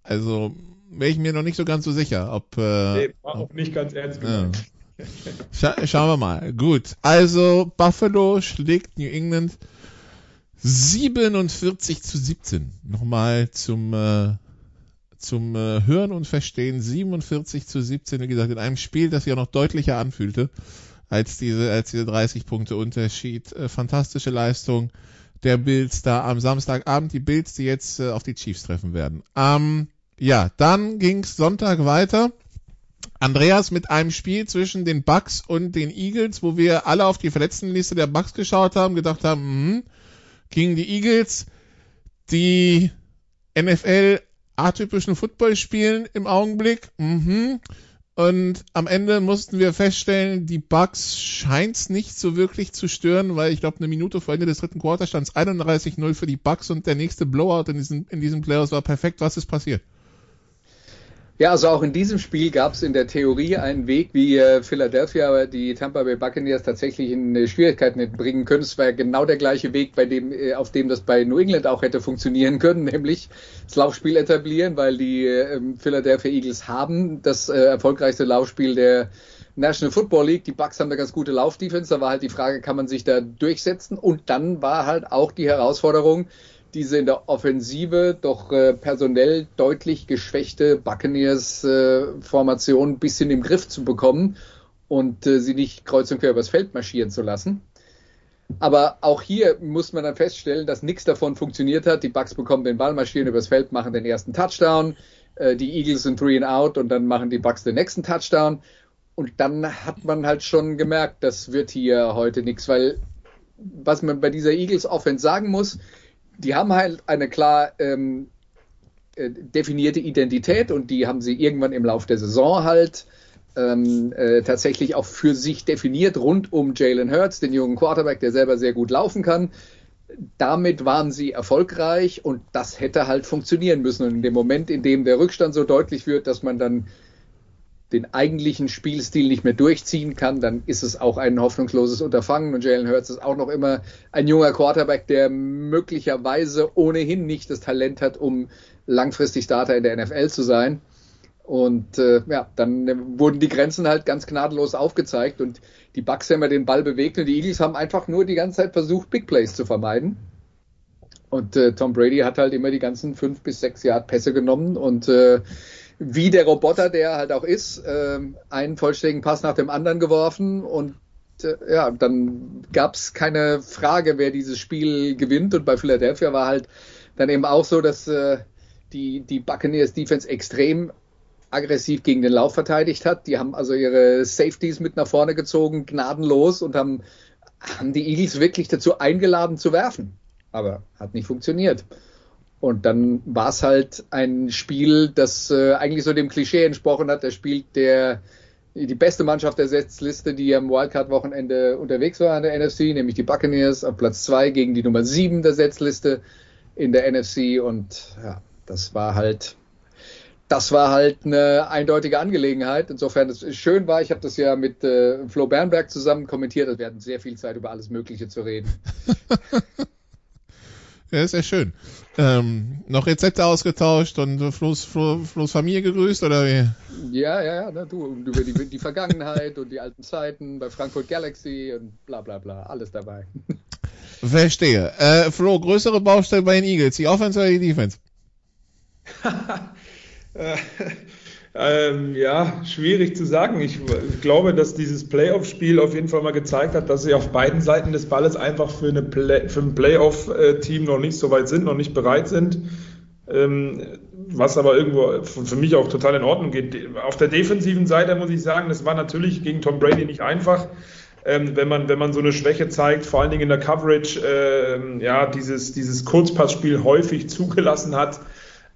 Also, wäre ich mir noch nicht so ganz so sicher, ob. Äh, nee, war auch nicht ganz ernst gemeint. Ja. Scha schauen wir mal. Gut. Also, Buffalo schlägt New England 47 zu 17. Nochmal zum, äh, zum äh, Hören und Verstehen 47 zu 17, wie gesagt, in einem Spiel, das sich auch noch deutlicher anfühlte als diese, als diese 30 Punkte Unterschied. Äh, fantastische Leistung der Bills da am Samstagabend. Die Bills, die jetzt äh, auf die Chiefs treffen werden. Ähm, ja, dann ging's Sonntag weiter. Andreas mit einem Spiel zwischen den Bucks und den Eagles, wo wir alle auf die Verletztenliste der Bucks geschaut haben, gedacht haben, mh, gegen die Eagles, die NFL atypischen Football spielen im Augenblick. Mhm. Und am Ende mussten wir feststellen, die Bugs scheint's nicht so wirklich zu stören, weil ich glaube, eine Minute vor Ende des dritten Quarters stand es 31-0 für die Bugs und der nächste Blowout in diesem, in diesem Playoffs war perfekt. Was ist passiert? Ja, also auch in diesem Spiel gab es in der Theorie einen Weg, wie äh, Philadelphia die Tampa Bay Buccaneers tatsächlich in äh, Schwierigkeiten bringen können. Es war genau der gleiche Weg, bei dem, äh, auf dem das bei New England auch hätte funktionieren können, nämlich das Laufspiel etablieren, weil die äh, Philadelphia Eagles haben das erfolgreichste Laufspiel der National Football League. Die Bucks haben eine ganz gute Laufdefense. Da war halt die Frage, kann man sich da durchsetzen? Und dann war halt auch die Herausforderung, diese in der Offensive doch äh, personell deutlich geschwächte Buccaneers-Formation äh, ein bisschen im Griff zu bekommen und äh, sie nicht kreuz und quer übers Feld marschieren zu lassen. Aber auch hier muss man dann feststellen, dass nichts davon funktioniert hat. Die Bucks bekommen den Ball, marschieren übers Feld, machen den ersten Touchdown. Äh, die Eagles sind three and out und dann machen die Bucks den nächsten Touchdown. Und dann hat man halt schon gemerkt, das wird hier heute nichts, weil was man bei dieser Eagles Offense sagen muss, die haben halt eine klar ähm, äh, definierte Identität und die haben sie irgendwann im Laufe der Saison halt ähm, äh, tatsächlich auch für sich definiert rund um Jalen Hurts, den jungen Quarterback, der selber sehr gut laufen kann. Damit waren sie erfolgreich und das hätte halt funktionieren müssen. Und in dem Moment, in dem der Rückstand so deutlich wird, dass man dann den eigentlichen Spielstil nicht mehr durchziehen kann, dann ist es auch ein hoffnungsloses Unterfangen. Und Jalen Hurts ist auch noch immer ein junger Quarterback, der möglicherweise ohnehin nicht das Talent hat, um langfristig Starter in der NFL zu sein. Und äh, ja, dann wurden die Grenzen halt ganz gnadenlos aufgezeigt und die Bucks haben ja den Ball bewegt und die Eagles haben einfach nur die ganze Zeit versucht, Big Plays zu vermeiden. Und äh, Tom Brady hat halt immer die ganzen fünf bis sechs Yard Pässe genommen und äh, wie der Roboter, der halt auch ist, äh, einen vollständigen Pass nach dem anderen geworfen und äh, ja, dann gab es keine Frage, wer dieses Spiel gewinnt. Und bei Philadelphia war halt dann eben auch so, dass äh, die, die Buccaneers Defense extrem aggressiv gegen den Lauf verteidigt hat. Die haben also ihre Safeties mit nach vorne gezogen, gnadenlos und haben, haben die Eagles wirklich dazu eingeladen zu werfen. Aber hat nicht funktioniert. Und dann war es halt ein Spiel, das äh, eigentlich so dem Klischee entsprochen hat. Der spielt der die beste Mannschaft der Setzliste, die am Wildcard-Wochenende unterwegs war an der NFC, nämlich die Buccaneers auf Platz zwei gegen die Nummer sieben der Setzliste in der NFC. Und ja, das war halt das war halt eine eindeutige Angelegenheit. Insofern es schön war, ich habe das ja mit äh, Flo Bernberg zusammen kommentiert. Also wir hatten sehr viel Zeit über alles Mögliche zu reden. ja, ist ja schön. Ähm, noch Rezepte ausgetauscht und Flo's, Flo, Flo's Familie gegrüßt oder wie? Ja, ja, ja, ne, du, über die, die Vergangenheit und die alten Zeiten bei Frankfurt Galaxy und bla bla bla, alles dabei. Verstehe. Äh, Flo, größere Baustelle bei den Eagles, die Offense oder die Defense? Äh, ähm, ja, schwierig zu sagen. Ich glaube, dass dieses Playoff-Spiel auf jeden Fall mal gezeigt hat, dass sie auf beiden Seiten des Balles einfach für, eine Play für ein Playoff-Team noch nicht so weit sind, noch nicht bereit sind. Ähm, was aber irgendwo für mich auch total in Ordnung geht. Auf der defensiven Seite muss ich sagen, das war natürlich gegen Tom Brady nicht einfach. Ähm, wenn man, wenn man so eine Schwäche zeigt, vor allen Dingen in der Coverage, äh, ja, dieses, dieses Kurzpassspiel häufig zugelassen hat,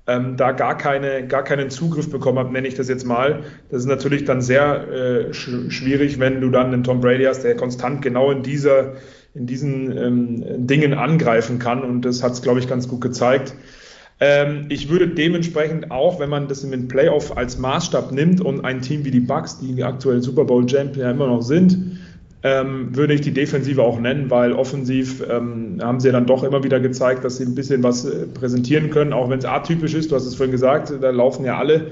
ähm, da gar, keine, gar keinen Zugriff bekommen hat, nenne ich das jetzt mal. Das ist natürlich dann sehr äh, sch schwierig, wenn du dann einen Tom Brady hast, der konstant genau in dieser in diesen ähm, Dingen angreifen kann und das hat es, glaube ich, ganz gut gezeigt. Ähm, ich würde dementsprechend auch, wenn man das in den Playoff als Maßstab nimmt und ein Team wie die Bucks, die aktuell Super Bowl Champion ja immer noch sind, ähm, würde ich die Defensive auch nennen, weil offensiv ähm, haben sie ja dann doch immer wieder gezeigt, dass sie ein bisschen was äh, präsentieren können, auch wenn es atypisch ist. Du hast es vorhin gesagt, da laufen ja alle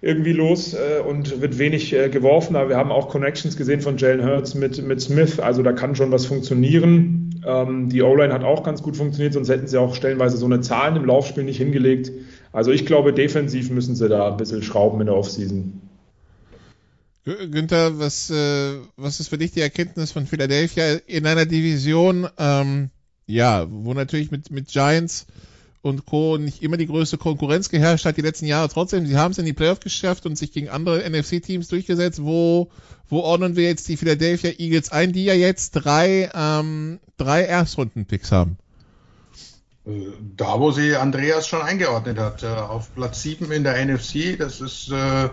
irgendwie los äh, und wird wenig äh, geworfen. Aber wir haben auch Connections gesehen von Jalen Hurts mit, mit Smith. Also da kann schon was funktionieren. Ähm, die O-Line hat auch ganz gut funktioniert, sonst hätten sie auch stellenweise so eine Zahlen im Laufspiel nicht hingelegt. Also ich glaube, defensiv müssen sie da ein bisschen schrauben in der Offseason. Günther, was, äh, was ist für dich die Erkenntnis von Philadelphia in einer Division, ähm, ja, wo natürlich mit, mit Giants und Co. nicht immer die größte Konkurrenz geherrscht hat die letzten Jahre. Trotzdem, sie haben es in die Playoffs geschafft und sich gegen andere NFC-Teams durchgesetzt. Wo, wo ordnen wir jetzt die Philadelphia Eagles ein, die ja jetzt drei, ähm, drei Erstrunden-Picks haben? Da, wo sie Andreas schon eingeordnet hat, äh, auf Platz 7 in der NFC, das ist äh,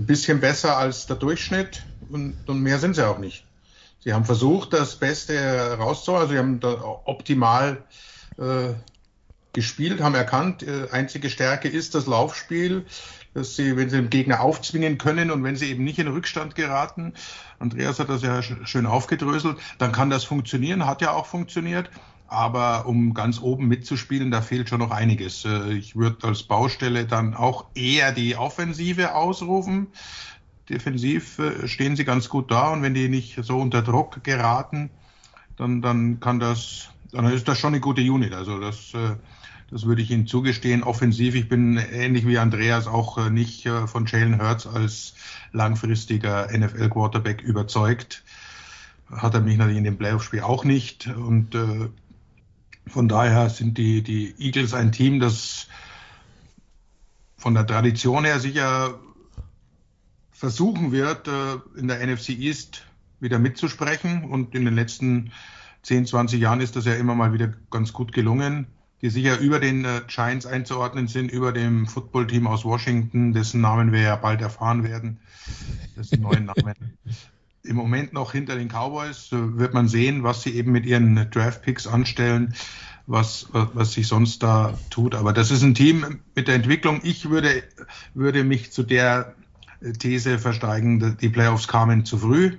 ein bisschen besser als der Durchschnitt und, und mehr sind sie auch nicht. Sie haben versucht, das Beste rauszuholen, also sie haben da optimal äh, gespielt, haben erkannt, äh, einzige Stärke ist das Laufspiel, dass sie, wenn sie den Gegner aufzwingen können und wenn sie eben nicht in Rückstand geraten, Andreas hat das ja schön aufgedröselt, dann kann das funktionieren, hat ja auch funktioniert. Aber um ganz oben mitzuspielen, da fehlt schon noch einiges. Äh, ich würde als Baustelle dann auch eher die Offensive ausrufen. Defensiv äh, stehen sie ganz gut da und wenn die nicht so unter Druck geraten, dann, dann kann das, dann ist das schon eine gute Unit. Also das, äh, das würde ich Ihnen zugestehen. Offensiv, ich bin ähnlich wie Andreas auch nicht von Jalen Hurts als langfristiger NFL-Quarterback überzeugt. Hat er mich natürlich in dem Playoff-Spiel auch nicht. Und von daher sind die, die Eagles ein Team, das von der Tradition her sicher versuchen wird, äh, in der NFC East wieder mitzusprechen. Und in den letzten 10, 20 Jahren ist das ja immer mal wieder ganz gut gelungen, die sicher über den äh, Giants einzuordnen sind, über dem Footballteam aus Washington, dessen Namen wir ja bald erfahren werden, dessen neuen Namen im Moment noch hinter den Cowboys. Wird man sehen, was sie eben mit ihren Draft-Picks anstellen, was, was sich sonst da tut. Aber das ist ein Team mit der Entwicklung. Ich würde, würde mich zu der These versteigen, die Playoffs kamen zu früh.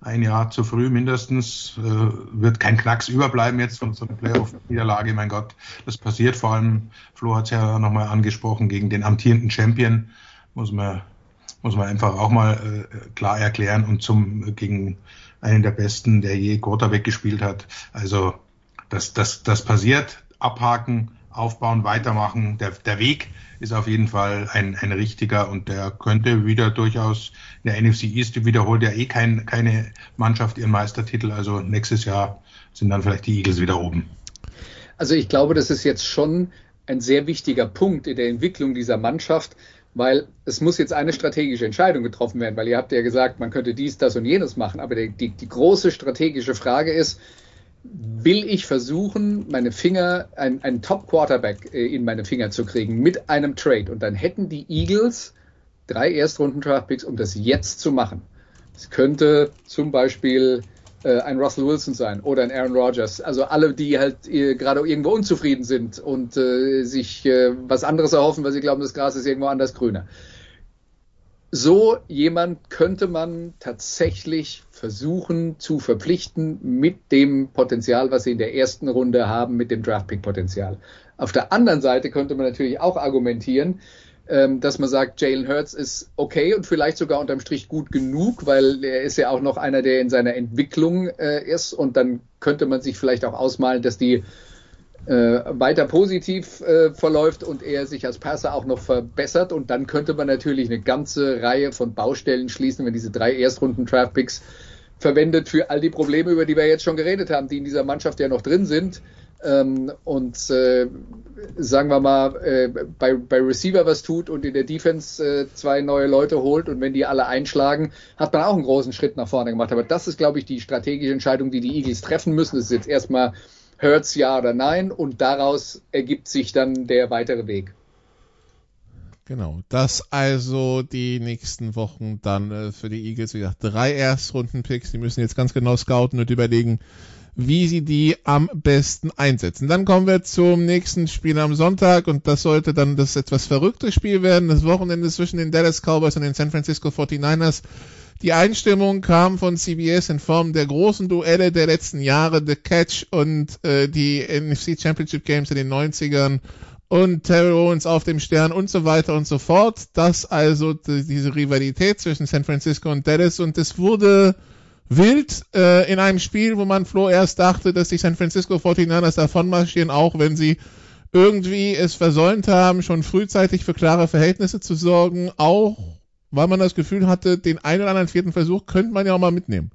Ein Jahr zu früh mindestens. Äh, wird kein Knacks überbleiben jetzt von so einer Playoff-Niederlage. Mein Gott, das passiert vor allem, Flo hat es ja nochmal angesprochen, gegen den amtierenden Champion. Muss man muss man einfach auch mal äh, klar erklären und zum gegen einen der besten, der je Quarterback gespielt hat. Also das, das, das passiert, abhaken, aufbauen, weitermachen. Der, der Weg ist auf jeden Fall ein, ein richtiger und der könnte wieder durchaus in der NFC East wiederholt ja eh kein, keine Mannschaft ihren Meistertitel. Also nächstes Jahr sind dann vielleicht die Eagles wieder oben. Also ich glaube, das ist jetzt schon ein sehr wichtiger Punkt in der Entwicklung dieser Mannschaft, weil es muss jetzt eine strategische Entscheidung getroffen werden, weil ihr habt ja gesagt, man könnte dies, das und jenes machen, aber die, die, die große strategische Frage ist, will ich versuchen, meine Finger, ein, einen Top-Quarterback äh, in meine Finger zu kriegen mit einem Trade. Und dann hätten die Eagles drei Erstrunden-Draftpicks, um das jetzt zu machen. Es könnte zum Beispiel äh, ein Russell Wilson sein oder ein Aaron Rodgers. Also alle, die halt äh, gerade irgendwo unzufrieden sind und äh, sich äh, was anderes erhoffen, weil sie glauben, das Gras ist irgendwo anders grüner. So jemand könnte man tatsächlich versuchen zu verpflichten mit dem Potenzial, was sie in der ersten Runde haben, mit dem Draftpick-Potenzial. Auf der anderen Seite könnte man natürlich auch argumentieren, ähm, dass man sagt, Jalen Hurts ist okay und vielleicht sogar unterm Strich gut genug, weil er ist ja auch noch einer, der in seiner Entwicklung äh, ist und dann könnte man sich vielleicht auch ausmalen, dass die äh, weiter positiv äh, verläuft und er sich als Passer auch noch verbessert und dann könnte man natürlich eine ganze Reihe von Baustellen schließen, wenn diese drei Erstrunden-Draft-Picks verwendet für all die Probleme, über die wir jetzt schon geredet haben, die in dieser Mannschaft ja noch drin sind. Ähm, und äh, sagen wir mal, äh, bei, bei Receiver was tut und in der Defense äh, zwei neue Leute holt und wenn die alle einschlagen, hat man auch einen großen Schritt nach vorne gemacht. Aber das ist, glaube ich, die strategische Entscheidung, die die Eagles treffen müssen. Das ist jetzt erstmal Hurts ja oder nein und daraus ergibt sich dann der weitere Weg. Genau, das also die nächsten Wochen dann äh, für die Eagles, wie gesagt, drei Erstrunden-Picks. Die müssen jetzt ganz genau scouten und überlegen, wie sie die am besten einsetzen. Dann kommen wir zum nächsten Spiel am Sonntag und das sollte dann das etwas verrückte Spiel werden, das Wochenende zwischen den Dallas Cowboys und den San Francisco 49ers. Die Einstimmung kam von CBS in Form der großen Duelle der letzten Jahre, The Catch und äh, die NFC Championship Games in den 90ern und Terry Owens auf dem Stern und so weiter und so fort. Das also die, diese Rivalität zwischen San Francisco und Dallas und es wurde wild äh, in einem Spiel, wo man Flo erst dachte, dass die San Francisco 49ers davon marschieren, auch wenn sie irgendwie es versäumt haben, schon frühzeitig für klare Verhältnisse zu sorgen, auch weil man das Gefühl hatte, den einen oder anderen vierten Versuch könnte man ja auch mal mitnehmen.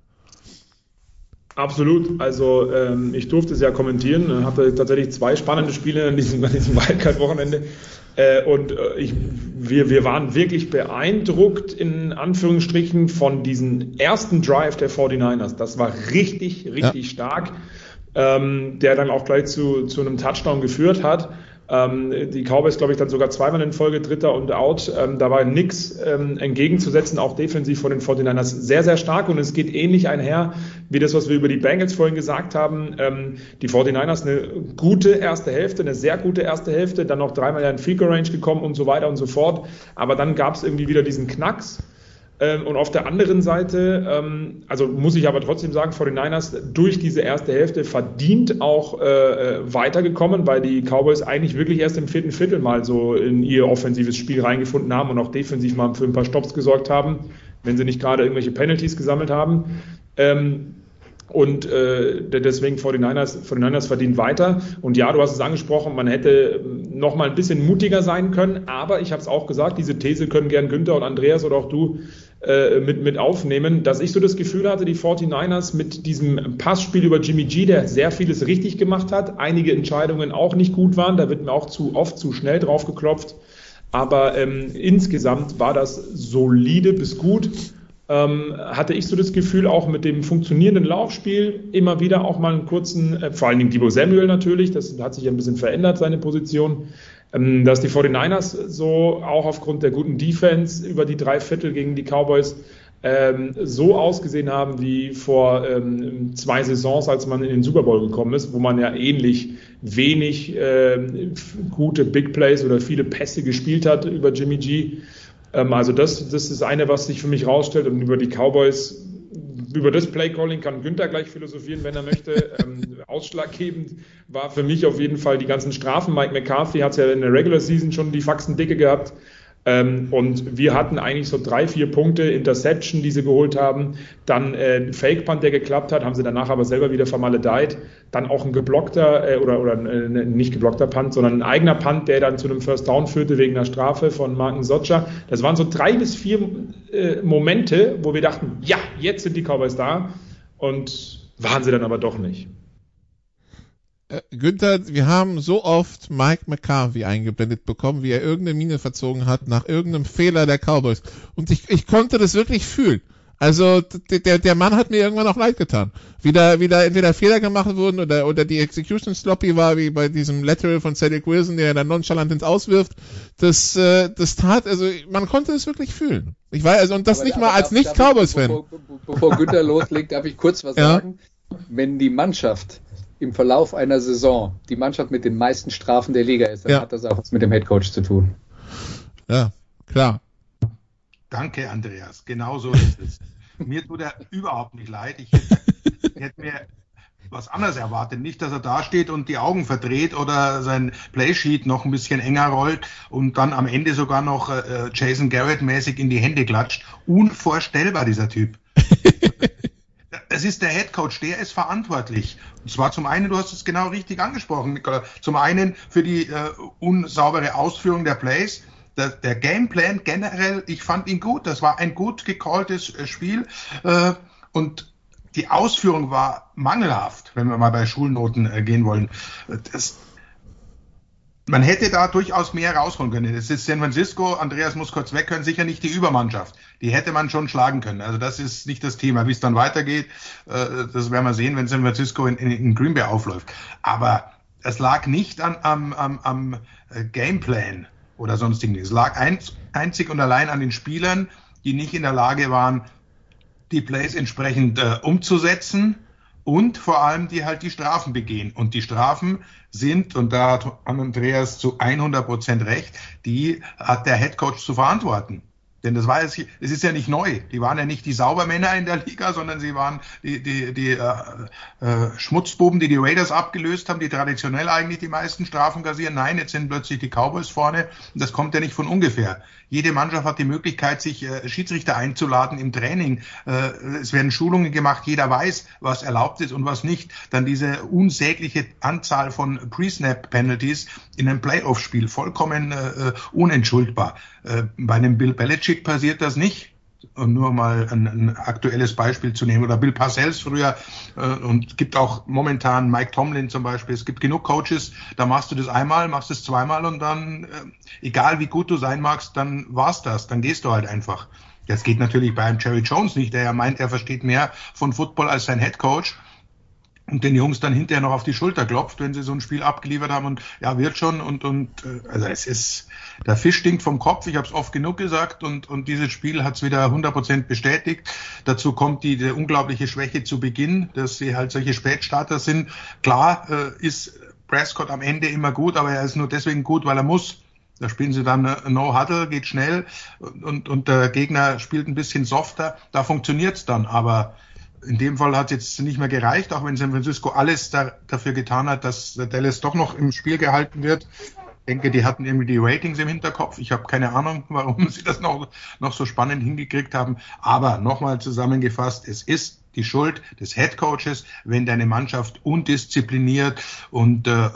Absolut. Also ähm, ich durfte es ja kommentieren, hatte tatsächlich zwei spannende Spiele an diesem, an diesem Wildcard-Wochenende. Äh, und äh, ich, wir, wir waren wirklich beeindruckt, in Anführungsstrichen, von diesem ersten Drive der 49ers. Das war richtig, richtig ja. stark, ähm, der dann auch gleich zu, zu einem Touchdown geführt hat. Ähm, die Cowboys, glaube ich, dann sogar zweimal in Folge Dritter und Out. Ähm, da war nichts ähm, entgegenzusetzen, auch defensiv von den 49ers. Sehr, sehr stark und es geht ähnlich einher wie das, was wir über die Bengals vorhin gesagt haben. Ähm, die 49ers eine gute erste Hälfte, eine sehr gute erste Hälfte, dann noch dreimal in Field Range gekommen und so weiter und so fort. Aber dann gab es irgendwie wieder diesen Knacks und auf der anderen Seite, ähm, also muss ich aber trotzdem sagen, 49ers durch diese erste Hälfte verdient auch äh, äh, weitergekommen, weil die Cowboys eigentlich wirklich erst im vierten Viertel mal so in ihr offensives Spiel reingefunden haben und auch defensiv mal für ein paar Stops gesorgt haben, wenn sie nicht gerade irgendwelche Penalties gesammelt haben. Ähm, und äh, deswegen 49ers, 49ers verdienen weiter. Und ja, du hast es angesprochen, man hätte noch mal ein bisschen mutiger sein können. Aber ich habe es auch gesagt, diese These können gern Günther und Andreas oder auch du äh, mit, mit aufnehmen, dass ich so das Gefühl hatte, die 49ers mit diesem Passspiel über Jimmy G, der sehr vieles richtig gemacht hat, einige Entscheidungen auch nicht gut waren, da wird mir auch zu oft zu schnell drauf geklopft. Aber ähm, insgesamt war das solide bis gut. Ähm, hatte ich so das Gefühl, auch mit dem funktionierenden Laufspiel immer wieder auch mal einen kurzen, äh, vor allen Dingen Debo Samuel natürlich, das hat sich ein bisschen verändert, seine Position, dass die 49ers so auch aufgrund der guten Defense über die drei Viertel gegen die Cowboys ähm, so ausgesehen haben wie vor ähm, zwei Saisons, als man in den Super Bowl gekommen ist, wo man ja ähnlich wenig äh, gute Big Plays oder viele Pässe gespielt hat über Jimmy G. Ähm, also das, das ist eine, was sich für mich rausstellt und über die Cowboys über das Playcalling kann Günther gleich philosophieren, wenn er möchte. Ähm, ausschlaggebend war für mich auf jeden Fall die ganzen Strafen. Mike McCarthy hat ja in der Regular Season schon die Faxen dicke gehabt. Ähm, und wir hatten eigentlich so drei, vier Punkte, Interception, die sie geholt haben, dann äh, ein Fake-Punt, der geklappt hat, haben sie danach aber selber wieder vermaledeit, dann auch ein geblockter äh, oder, oder äh, nicht geblockter Punt, sondern ein eigener Punt, der dann zu einem First Down führte wegen einer Strafe von Martin Socha. Das waren so drei bis vier äh, Momente, wo wir dachten, ja, jetzt sind die Cowboys da und waren sie dann aber doch nicht. Äh, Günther, wir haben so oft Mike McCarthy eingeblendet bekommen, wie er irgendeine Mine verzogen hat nach irgendeinem Fehler der Cowboys. Und ich, ich konnte das wirklich fühlen. Also der, der Mann hat mir irgendwann auch leid getan. Wie da, wie da entweder Fehler gemacht wurden oder, oder die Execution sloppy war, wie bei diesem Lateral von Cedric Wilson, der dann nonchalant ins Auswirft. Das, äh, das tat, also man konnte es wirklich fühlen. Ich weiß, also, und das aber, nicht mal als Nicht-Cowboys-Fan. Bevor, bevor Günther loslegt, darf ich kurz was ja? sagen. Wenn die Mannschaft im Verlauf einer Saison die Mannschaft mit den meisten Strafen der Liga ist, dann ja. hat das auch was mit dem Headcoach zu tun. Ja, klar. Danke, Andreas. Genau so ist es. mir tut er überhaupt nicht leid. Ich hätte, hätte mir was anderes erwartet. Nicht, dass er da steht und die Augen verdreht oder sein Playsheet noch ein bisschen enger rollt und dann am Ende sogar noch äh, Jason Garrett mäßig in die Hände klatscht. Unvorstellbar, dieser Typ. Es ist der Head Coach, der ist verantwortlich. Und zwar zum einen, du hast es genau richtig angesprochen, Nicola, zum einen für die äh, unsaubere Ausführung der Plays. Der, der, Gameplan generell, ich fand ihn gut. Das war ein gut gecalltes äh, Spiel. Äh, und die Ausführung war mangelhaft, wenn wir mal bei Schulnoten äh, gehen wollen. Das, man hätte da durchaus mehr rausholen können. Es ist San Francisco, Andreas muss kurz weg können, sicher nicht die Übermannschaft. Die hätte man schon schlagen können. Also das ist nicht das Thema. Wie es dann weitergeht, äh, das werden wir sehen, wenn San Francisco in, in, Green Bay aufläuft. Aber es lag nicht an, am, am, am äh, Gameplan oder sonstigen. Es lag einzig und allein an den Spielern, die nicht in der Lage waren, die Plays entsprechend äh, umzusetzen und vor allem die halt die Strafen begehen. Und die Strafen sind, und da hat Andreas zu 100 Prozent recht, die hat der Head Coach zu verantworten. Denn das war es, es ist ja nicht neu. Die waren ja nicht die Saubermänner in der Liga, sondern sie waren die, die, die äh, äh, Schmutzbuben, die die Raiders abgelöst haben, die traditionell eigentlich die meisten Strafen kassieren. Nein, jetzt sind plötzlich die Cowboys vorne. Und das kommt ja nicht von ungefähr. Jede Mannschaft hat die Möglichkeit, sich äh, Schiedsrichter einzuladen im Training. Äh, es werden Schulungen gemacht. Jeder weiß, was erlaubt ist und was nicht. Dann diese unsägliche Anzahl von Pre-Snap-Penalties in einem Playoff-Spiel. Vollkommen äh, unentschuldbar. Äh, bei einem Bill Belichick passiert das nicht. Um nur mal ein, ein, aktuelles Beispiel zu nehmen, oder Bill Parcells früher äh, und gibt auch momentan Mike Tomlin zum Beispiel. Es gibt genug Coaches, da machst du das einmal, machst es zweimal und dann, äh, egal wie gut du sein magst, dann war's das, dann gehst du halt einfach. Das geht natürlich bei einem Jerry Jones nicht, der ja meint, er versteht mehr von Football als sein Head Coach und den Jungs dann hinterher noch auf die Schulter klopft, wenn sie so ein Spiel abgeliefert haben und ja, wird schon und und äh, also es ist der Fisch stinkt vom Kopf, ich habe es oft genug gesagt und und dieses Spiel hat es wieder 100% bestätigt. Dazu kommt die, die unglaubliche Schwäche zu Beginn, dass sie halt solche Spätstarter sind. Klar äh, ist Prescott am Ende immer gut, aber er ist nur deswegen gut, weil er muss. Da spielen sie dann äh, No Huddle, geht schnell und, und der Gegner spielt ein bisschen softer. Da funktioniert's dann, aber in dem Fall hat es jetzt nicht mehr gereicht, auch wenn San Francisco alles da, dafür getan hat, dass Dallas doch noch im Spiel gehalten wird. Ich denke, die hatten irgendwie die Ratings im Hinterkopf. Ich habe keine Ahnung, warum sie das noch, noch so spannend hingekriegt haben. Aber nochmal zusammengefasst, es ist die Schuld des Head Coaches, wenn deine Mannschaft undiszipliniert und, äh,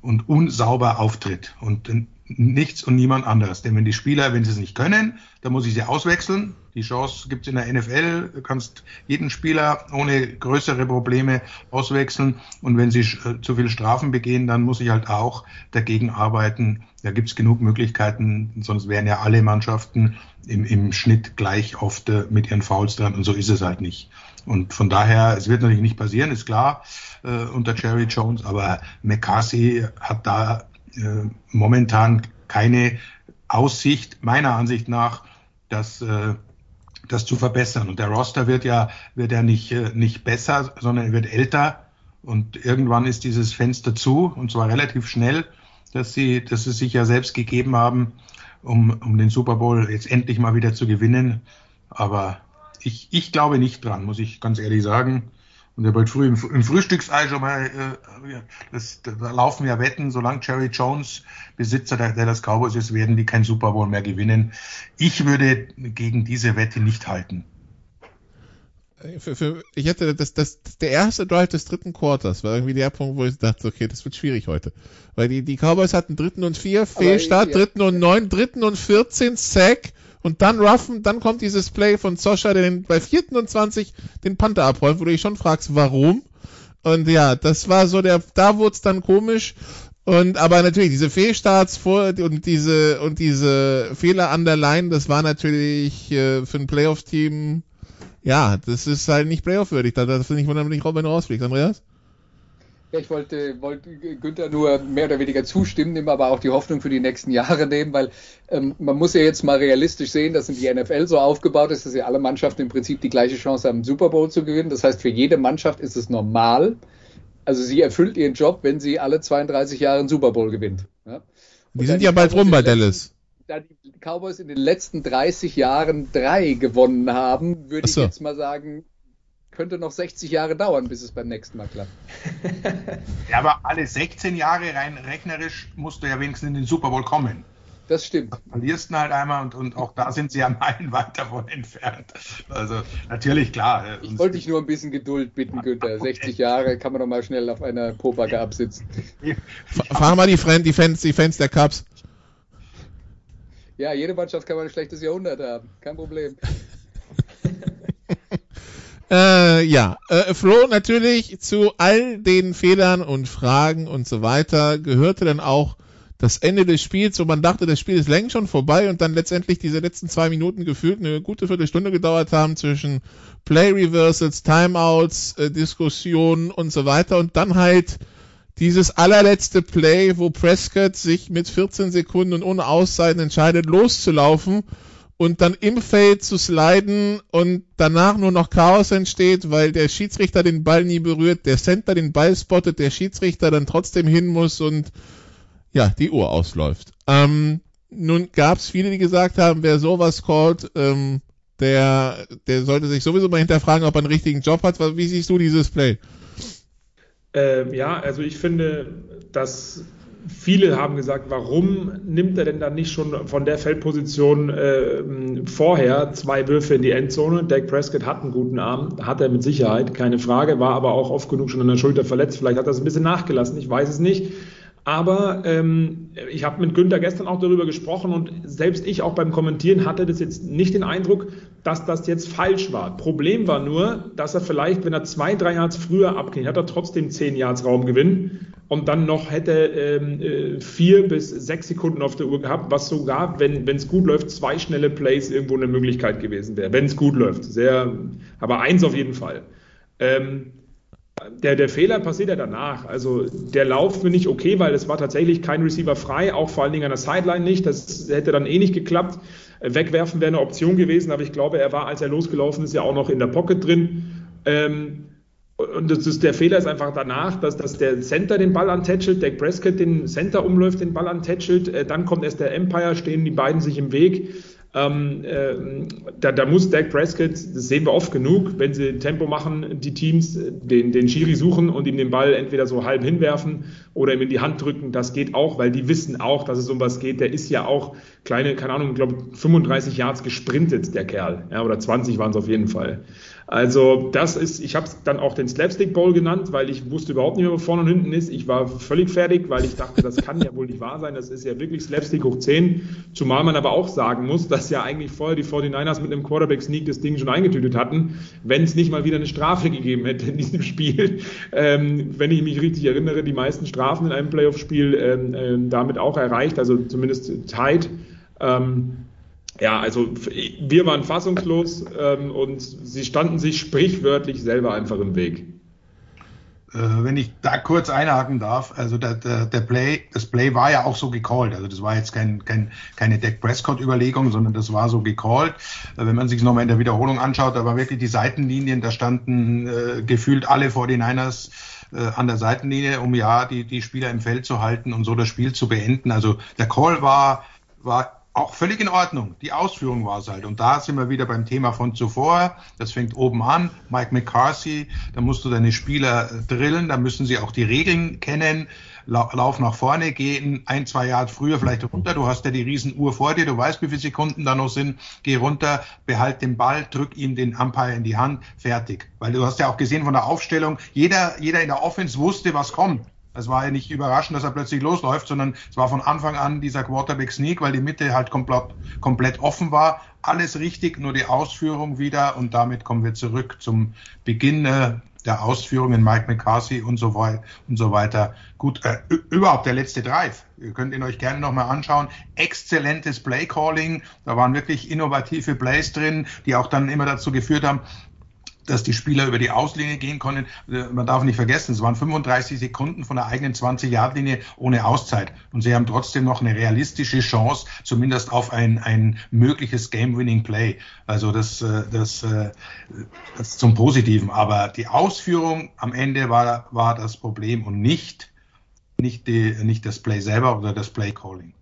und unsauber auftritt. Und nichts und niemand anderes. Denn wenn die Spieler, wenn sie es nicht können, dann muss ich sie auswechseln. Die Chance gibt es in der NFL. Du kannst jeden Spieler ohne größere Probleme auswechseln. Und wenn sie äh, zu viel Strafen begehen, dann muss ich halt auch dagegen arbeiten. Da gibt es genug Möglichkeiten, sonst wären ja alle Mannschaften im, im Schnitt gleich oft äh, mit ihren Fouls dran. Und so ist es halt nicht. Und von daher, es wird natürlich nicht passieren, ist klar, äh, unter Jerry Jones, aber McCarthy hat da äh, momentan keine Aussicht, meiner Ansicht nach, das, äh, das zu verbessern. Und der Roster wird ja, wird ja nicht, äh, nicht besser, sondern er wird älter. Und irgendwann ist dieses Fenster zu, und zwar relativ schnell, dass sie, dass sie sich ja selbst gegeben haben, um, um den Super Bowl jetzt endlich mal wieder zu gewinnen. Aber ich, ich glaube nicht dran, muss ich ganz ehrlich sagen. Und er wollte früh im, im Frühstücksei schon mal, äh, das, da laufen ja Wetten, solange Jerry Jones Besitzer der, der das Cowboys ist, werden die kein Super Bowl mehr gewinnen. Ich würde gegen diese Wette nicht halten. Für, für, ich hätte das, das, der erste Drive des dritten Quarters war irgendwie der Punkt, wo ich dachte, okay, das wird schwierig heute. Weil die, die Cowboys hatten dritten und vier, Fehlstart, ja. dritten und neun, dritten und vierzehn, Sack und dann ruffen, dann kommt dieses Play von Soscha, der den, bei vierten und zwanzig den Panther abräumt, wo du dich schon fragst, warum? Und ja, das war so der, da wurde es dann komisch. Und aber natürlich diese Fehlstarts vor und diese und diese Fehler an der Line, das war natürlich äh, für ein Playoff-Team, ja, das ist halt nicht Playoff-würdig. Da darfst du nicht wundern, wenn du rausfliegst, Andreas. Ich wollte, wollte Günther nur mehr oder weniger zustimmen, nehme aber auch die Hoffnung für die nächsten Jahre nehmen, weil ähm, man muss ja jetzt mal realistisch sehen, dass in die NFL so aufgebaut ist, dass ja alle Mannschaften im Prinzip die gleiche Chance haben, Super Bowl zu gewinnen. Das heißt, für jede Mannschaft ist es normal. Also sie erfüllt ihren Job, wenn sie alle 32 Jahre einen Super Bowl gewinnt. Ja? Die sind ja bald rum bei Dallas. Da die Cowboys in den letzten 30 Jahren drei gewonnen haben, würde so. ich jetzt mal sagen, könnte noch 60 Jahre dauern, bis es beim nächsten Mal klappt. ja, aber alle 16 Jahre rein rechnerisch musst du ja wenigstens in den Super Bowl kommen. Das stimmt. Du verlierst ihn halt einmal und, und auch da sind sie ja meilenweit davon entfernt. Also natürlich, klar. Äh, ich wollte dich nur ein bisschen Geduld bitten, Günther. 60 Jahre kann man doch mal schnell auf einer Pobacke absitzen. Fahren mal die, Fans, die, Fans, die Fans der Cups. Ja, jede Mannschaft kann mal ein schlechtes Jahrhundert haben. Kein Problem. Äh, ja, äh, Flo, natürlich zu all den Fehlern und Fragen und so weiter gehörte dann auch das Ende des Spiels, wo man dachte, das Spiel ist längst schon vorbei und dann letztendlich diese letzten zwei Minuten gefühlt eine gute Viertelstunde gedauert haben zwischen Play Reversals, Timeouts, äh, Diskussionen und so weiter. Und dann halt dieses allerletzte Play, wo Prescott sich mit 14 Sekunden und ohne Auszeiten entscheidet, loszulaufen und dann im Feld zu sliden und danach nur noch Chaos entsteht, weil der Schiedsrichter den Ball nie berührt, der Center den Ball spottet, der Schiedsrichter dann trotzdem hin muss und ja, die Uhr ausläuft. Ähm, nun gab es viele, die gesagt haben, wer sowas callt, ähm, der, der sollte sich sowieso mal hinterfragen, ob er einen richtigen Job hat. Wie siehst du dieses Play? Ähm, ja, also ich finde, dass viele haben gesagt, warum nimmt er denn dann nicht schon von der Feldposition äh, vorher zwei Würfe in die Endzone? Dak Prescott hat einen guten Arm, hat er mit Sicherheit, keine Frage, war aber auch oft genug schon an der Schulter verletzt. Vielleicht hat er es ein bisschen nachgelassen, ich weiß es nicht. Aber ähm, ich habe mit Günther gestern auch darüber gesprochen und selbst ich auch beim Kommentieren hatte das jetzt nicht den Eindruck, dass das jetzt falsch war. Problem war nur, dass er vielleicht, wenn er zwei, drei Yards früher abging, hat er trotzdem zehn Yards Raumgewinn und dann noch hätte ähm, äh, vier bis sechs Sekunden auf der Uhr gehabt, was sogar, wenn es gut läuft, zwei schnelle Plays irgendwo eine Möglichkeit gewesen wäre. Wenn es gut läuft. Sehr, aber eins auf jeden Fall. Ähm, der, der Fehler passiert ja danach. Also der Lauf finde ich okay, weil es war tatsächlich kein Receiver frei, auch vor allen Dingen an der Sideline nicht. Das hätte dann eh nicht geklappt. Wegwerfen wäre eine Option gewesen, aber ich glaube, er war, als er losgelaufen ist, ja auch noch in der Pocket drin. Ähm, und ist, der Fehler ist einfach danach, dass, dass der Center den Ball antätschelt, Dak Prescott den Center umläuft, den Ball antätschelt, äh, dann kommt erst der Empire, stehen die beiden sich im Weg. Ähm, äh, da, da, muss Dak Prescott, das sehen wir oft genug, wenn sie Tempo machen, die Teams den, den Schiri suchen und ihm den Ball entweder so halb hinwerfen oder ihm in die Hand drücken. Das geht auch, weil die wissen auch, dass es um was geht. Der ist ja auch kleine, keine Ahnung, ich glaube 35 Yards gesprintet, der Kerl. Ja, oder 20 waren es auf jeden Fall. Also das ist, ich habe es dann auch den Slapstick Bowl genannt, weil ich wusste überhaupt nicht mehr, wo vorne und hinten ist. Ich war völlig fertig, weil ich dachte, das kann ja wohl nicht wahr sein. Das ist ja wirklich Slapstick hoch 10. Zumal man aber auch sagen muss, dass ja eigentlich vorher die 49ers mit einem Quarterback-Sneak das Ding schon eingetütet hatten, wenn es nicht mal wieder eine Strafe gegeben hätte in diesem Spiel. Ähm, wenn ich mich richtig erinnere, die meisten Strafen in einem Playoff-Spiel ähm, ähm, damit auch erreicht, also zumindest tight. Ähm, ja, also wir waren fassungslos ähm, und sie standen sich sprichwörtlich selber einfach im Weg. Äh, wenn ich da kurz einhaken darf, also der, der, der Play, das Play war ja auch so gecallt. Also das war jetzt kein, kein, keine Dak Prescott-Überlegung, sondern das war so gecallt. Äh, wenn man sich nochmal in der Wiederholung anschaut, da war wirklich die Seitenlinien, da standen äh, gefühlt alle 49ers äh, an der Seitenlinie, um ja die, die Spieler im Feld zu halten und so das Spiel zu beenden. Also der Call war, war auch völlig in Ordnung. Die Ausführung war es halt. Und da sind wir wieder beim Thema von zuvor. Das fängt oben an. Mike McCarthy, da musst du deine Spieler äh, drillen, da müssen sie auch die Regeln kennen. Lauf nach vorne, gehen ein, zwei Jahre früher vielleicht runter. Du hast ja die Riesenuhr vor dir, du weißt, wie viele Sekunden da noch sind. Geh runter, behalt den Ball, drück ihm den Umpire in die Hand, fertig. Weil du hast ja auch gesehen von der Aufstellung, jeder, jeder in der Offense wusste, was kommt. Es war ja nicht überraschend, dass er plötzlich losläuft, sondern es war von Anfang an dieser Quarterback Sneak, weil die Mitte halt komplett, komplett offen war. Alles richtig, nur die Ausführung wieder und damit kommen wir zurück zum Beginn äh, der Ausführungen Mike McCarthy und so weiter und so weiter. Gut, äh, überhaupt der letzte Drive. Ihr könnt ihn euch gerne nochmal anschauen. Exzellentes Play Calling. Da waren wirklich innovative Plays drin, die auch dann immer dazu geführt haben, dass die Spieler über die Auslinie gehen konnten. Äh, man darf nicht vergessen, es waren 35 Sekunden von der eigenen 20-Yard-Linie ohne Auszeit. Und sie haben trotzdem noch eine realistische Chance, zumindest auf ein, ein mögliches Game-Winning-Play. Also das, äh, das, äh, das zum Positiven. Aber die Ausführung am Ende war, war das Problem und nicht, nicht, die, nicht das Play selber oder das Play-Calling.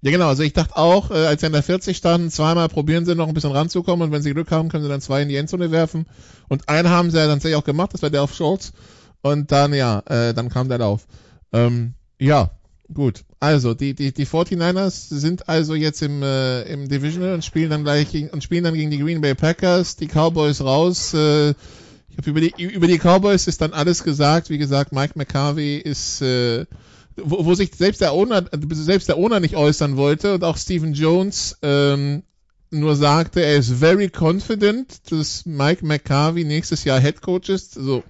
Ja, genau. Also ich dachte auch, äh, als sie an der 40 standen, zweimal probieren sie noch ein bisschen ranzukommen und wenn sie Glück haben, können sie dann zwei in die Endzone werfen. Und einen haben sie ja dann tatsächlich auch gemacht, das war der auf Schultz. Und dann, ja, äh, dann kam der Lauf. Ähm, ja, gut. Also, die, die, die 49ers sind also jetzt im, äh, im Divisional und spielen dann gleich und spielen dann gegen die Green Bay Packers, die Cowboys raus. Äh, ich glaube, über die, über die Cowboys ist dann alles gesagt. Wie gesagt, Mike McCarvey ist, äh, wo, wo sich selbst der Owner, selbst der Owner nicht äußern wollte und auch Stephen Jones ähm, nur sagte, er ist very confident, dass Mike McCarvey nächstes Jahr Head Coach ist. So.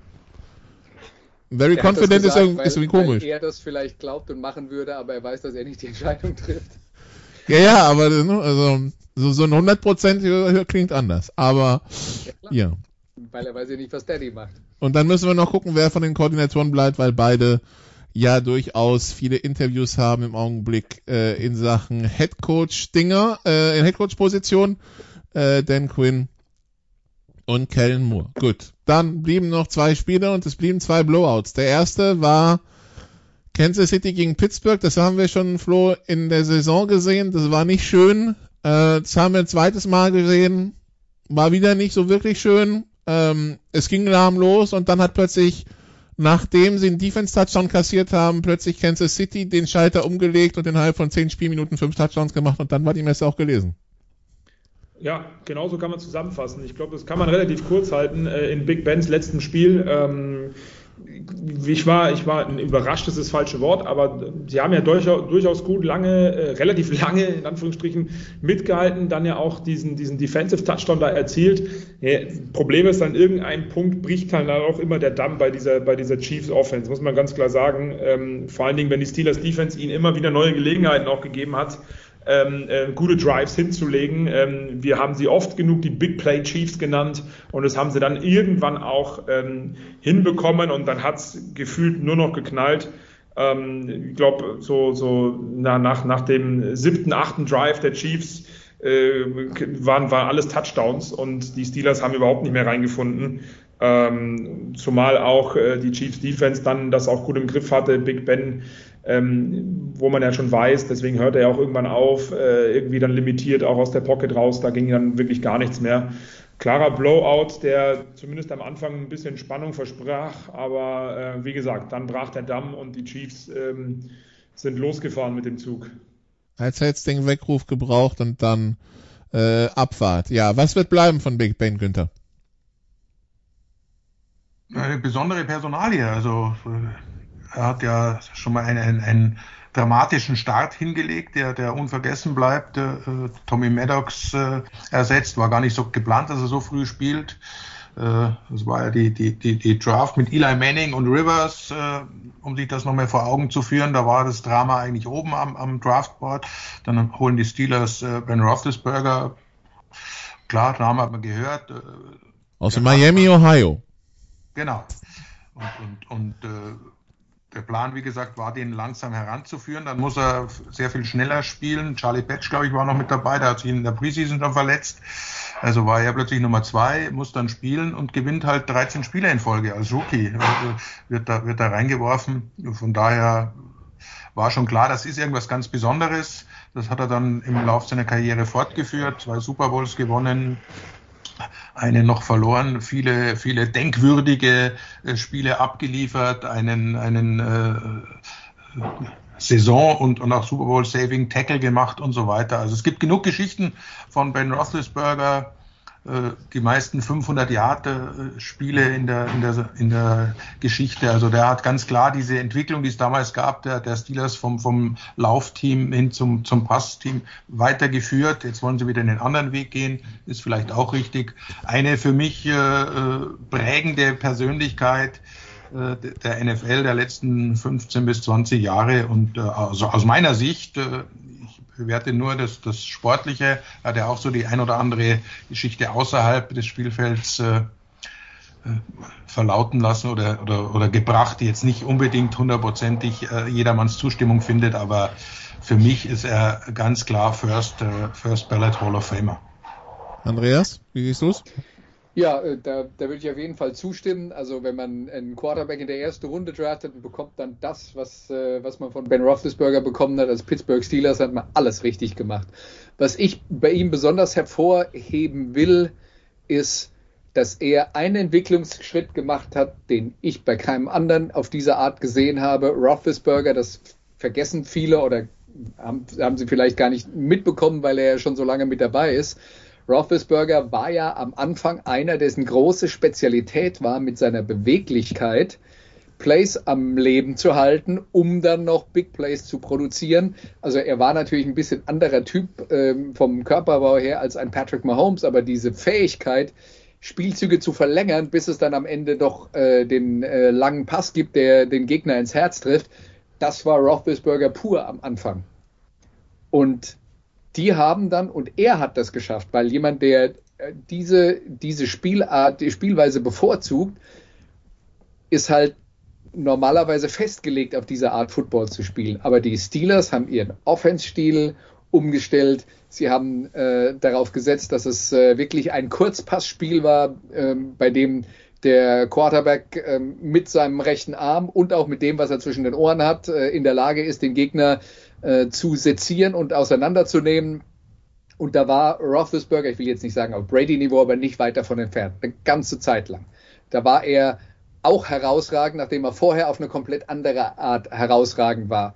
Very er confident gesagt, ist, irgendwie, weil, ist irgendwie komisch. Weil er das vielleicht glaubt und machen würde, aber er weiß, dass er nicht die Entscheidung trifft. Ja, ja, aber ne, also so, so ein 100% klingt anders. Aber ja, ja. Weil er weiß ja nicht, was Daddy macht. Und dann müssen wir noch gucken, wer von den Koordinatoren bleibt, weil beide ja durchaus viele Interviews haben im Augenblick äh, in Sachen Headcoach Dinger, äh, in Headcoach Position, äh, Dan Quinn und Kellen Moore. Gut, dann blieben noch zwei Spiele und es blieben zwei Blowouts. Der erste war Kansas City gegen Pittsburgh. Das haben wir schon Flo in der Saison gesehen. Das war nicht schön. Äh, das haben wir ein zweites Mal gesehen. War wieder nicht so wirklich schön. Ähm, es ging lahm los und dann hat plötzlich nachdem sie einen Defense-Touchdown kassiert haben, plötzlich Kansas City den Schalter umgelegt und innerhalb von zehn Spielminuten fünf Touchdowns gemacht und dann war die Messe auch gelesen. Ja, genauso kann man zusammenfassen. Ich glaube, das kann man relativ kurz halten. Äh, in Big Bens letztem Spiel ähm, ich war, ich war überrascht, das ist das falsche Wort, aber sie haben ja durchaus, gut lange, äh, relativ lange in Anführungsstrichen mitgehalten, dann ja auch diesen, diesen Defensive Touchdown da erzielt. Ja, Problem ist dann irgendein Punkt bricht dann auch immer der Damm bei dieser, bei dieser Chiefs Offense, muss man ganz klar sagen. Ähm, vor allen Dingen, wenn die Steelers Defense ihnen immer wieder neue Gelegenheiten auch gegeben hat, ähm, äh, gute Drives hinzulegen. Ähm, wir haben sie oft genug die Big Play Chiefs genannt und das haben sie dann irgendwann auch ähm, hinbekommen und dann hat's gefühlt nur noch geknallt. Ähm, ich glaube, so, so na, nach, nach dem siebten, achten Drive der Chiefs äh, waren, waren alles Touchdowns und die Steelers haben überhaupt nicht mehr reingefunden. Ähm, zumal auch äh, die Chiefs Defense dann das auch gut im Griff hatte. Big Ben ähm, wo man ja schon weiß, deswegen hört er ja auch irgendwann auf, äh, irgendwie dann limitiert auch aus der Pocket raus, da ging dann wirklich gar nichts mehr. Klarer Blowout, der zumindest am Anfang ein bisschen Spannung versprach, aber äh, wie gesagt, dann brach der Damm und die Chiefs ähm, sind losgefahren mit dem Zug. Als jetzt den Weckruf gebraucht und dann äh, Abfahrt. Ja, was wird bleiben von Big Ben, Günther? Eine besondere Personalie, also äh, er hat ja schon mal einen, einen, einen dramatischen Start hingelegt, der, der unvergessen bleibt. Äh, Tommy Maddox äh, ersetzt, war gar nicht so geplant, dass er so früh spielt. Äh, das war ja die, die, die, die Draft mit Eli Manning und Rivers, äh, um sich das nochmal vor Augen zu führen. Da war das Drama eigentlich oben am, am Draftboard. Dann holen die Steelers äh, Ben Roethlisberger. Klar, Drama hat man gehört. Äh, Aus Miami, Ohio. Genau. Und, und, und äh, der Plan, wie gesagt, war, den langsam heranzuführen. Dann muss er sehr viel schneller spielen. Charlie Patch, glaube ich, war noch mit dabei. Der hat sich in der Preseason schon verletzt. Also war er plötzlich Nummer zwei, muss dann spielen und gewinnt halt 13 Spiele in Folge als Rookie. Also wird da, wird da reingeworfen. Von daher war schon klar, das ist irgendwas ganz Besonderes. Das hat er dann im Laufe seiner Karriere fortgeführt, zwei Super Bowls gewonnen, eine noch verloren, viele, viele denkwürdige äh, Spiele abgeliefert, einen, einen äh, Saison und, und auch Super Bowl Saving Tackle gemacht und so weiter. Also es gibt genug Geschichten von Ben Roethlisberger, äh, die meisten 500 Yard Spiele in der, in der, in der Geschichte. Also der hat ganz klar diese Entwicklung, die es damals gab, der, der Steelers vom, vom Laufteam hin zum, zum Passteam weitergeführt. Jetzt wollen sie wieder in den anderen Weg gehen, ist vielleicht auch richtig. Eine für mich äh, äh prägende Persönlichkeit, äh, der NFL der letzten 15 bis 20 Jahre und äh, also aus meiner Sicht äh, bewerte nur das, das Sportliche, hat er auch so die ein oder andere Geschichte außerhalb des Spielfelds äh, äh, verlauten lassen oder, oder, oder gebracht, die jetzt nicht unbedingt hundertprozentig äh, jedermanns Zustimmung findet, aber für mich ist er ganz klar First, äh, First Ballot Hall of Famer. Andreas, wie siehst du es? Ja, äh, da, da würde ich auf jeden Fall zustimmen. Also wenn man einen Quarterback in der ersten Runde draftet und bekommt dann das, was, äh, was man von Ben Roethlisberger bekommen hat als Pittsburgh Steelers, hat man alles richtig gemacht. Was ich bei ihm besonders hervorheben will, ist, dass er einen Entwicklungsschritt gemacht hat, den ich bei keinem anderen auf diese Art gesehen habe. Roethlisberger, das vergessen viele oder haben, haben sie vielleicht gar nicht mitbekommen, weil er ja schon so lange mit dabei ist Roethlisberger war ja am Anfang einer, dessen große Spezialität war, mit seiner Beweglichkeit Plays am Leben zu halten, um dann noch Big Plays zu produzieren. Also er war natürlich ein bisschen anderer Typ ähm, vom Körperbau her als ein Patrick Mahomes, aber diese Fähigkeit, Spielzüge zu verlängern, bis es dann am Ende doch äh, den äh, langen Pass gibt, der den Gegner ins Herz trifft, das war Roethlisberger pur am Anfang. Und die haben dann, und er hat das geschafft, weil jemand, der äh, diese, diese Spielart, die Spielweise bevorzugt, ist halt normalerweise festgelegt auf diese Art Football zu spielen. Aber die Steelers haben ihren Offense-Stil umgestellt. Sie haben äh, darauf gesetzt, dass es äh, wirklich ein Kurzpassspiel war, ähm, bei dem der Quarterback ähm, mit seinem rechten Arm und auch mit dem, was er zwischen den Ohren hat, äh, in der Lage ist, den Gegner äh, zu sezieren und auseinanderzunehmen. Und da war Roethlisberger, ich will jetzt nicht sagen auf Brady-Niveau, aber nicht weit davon entfernt, eine ganze Zeit lang. Da war er auch herausragend, nachdem er vorher auf eine komplett andere Art herausragend war.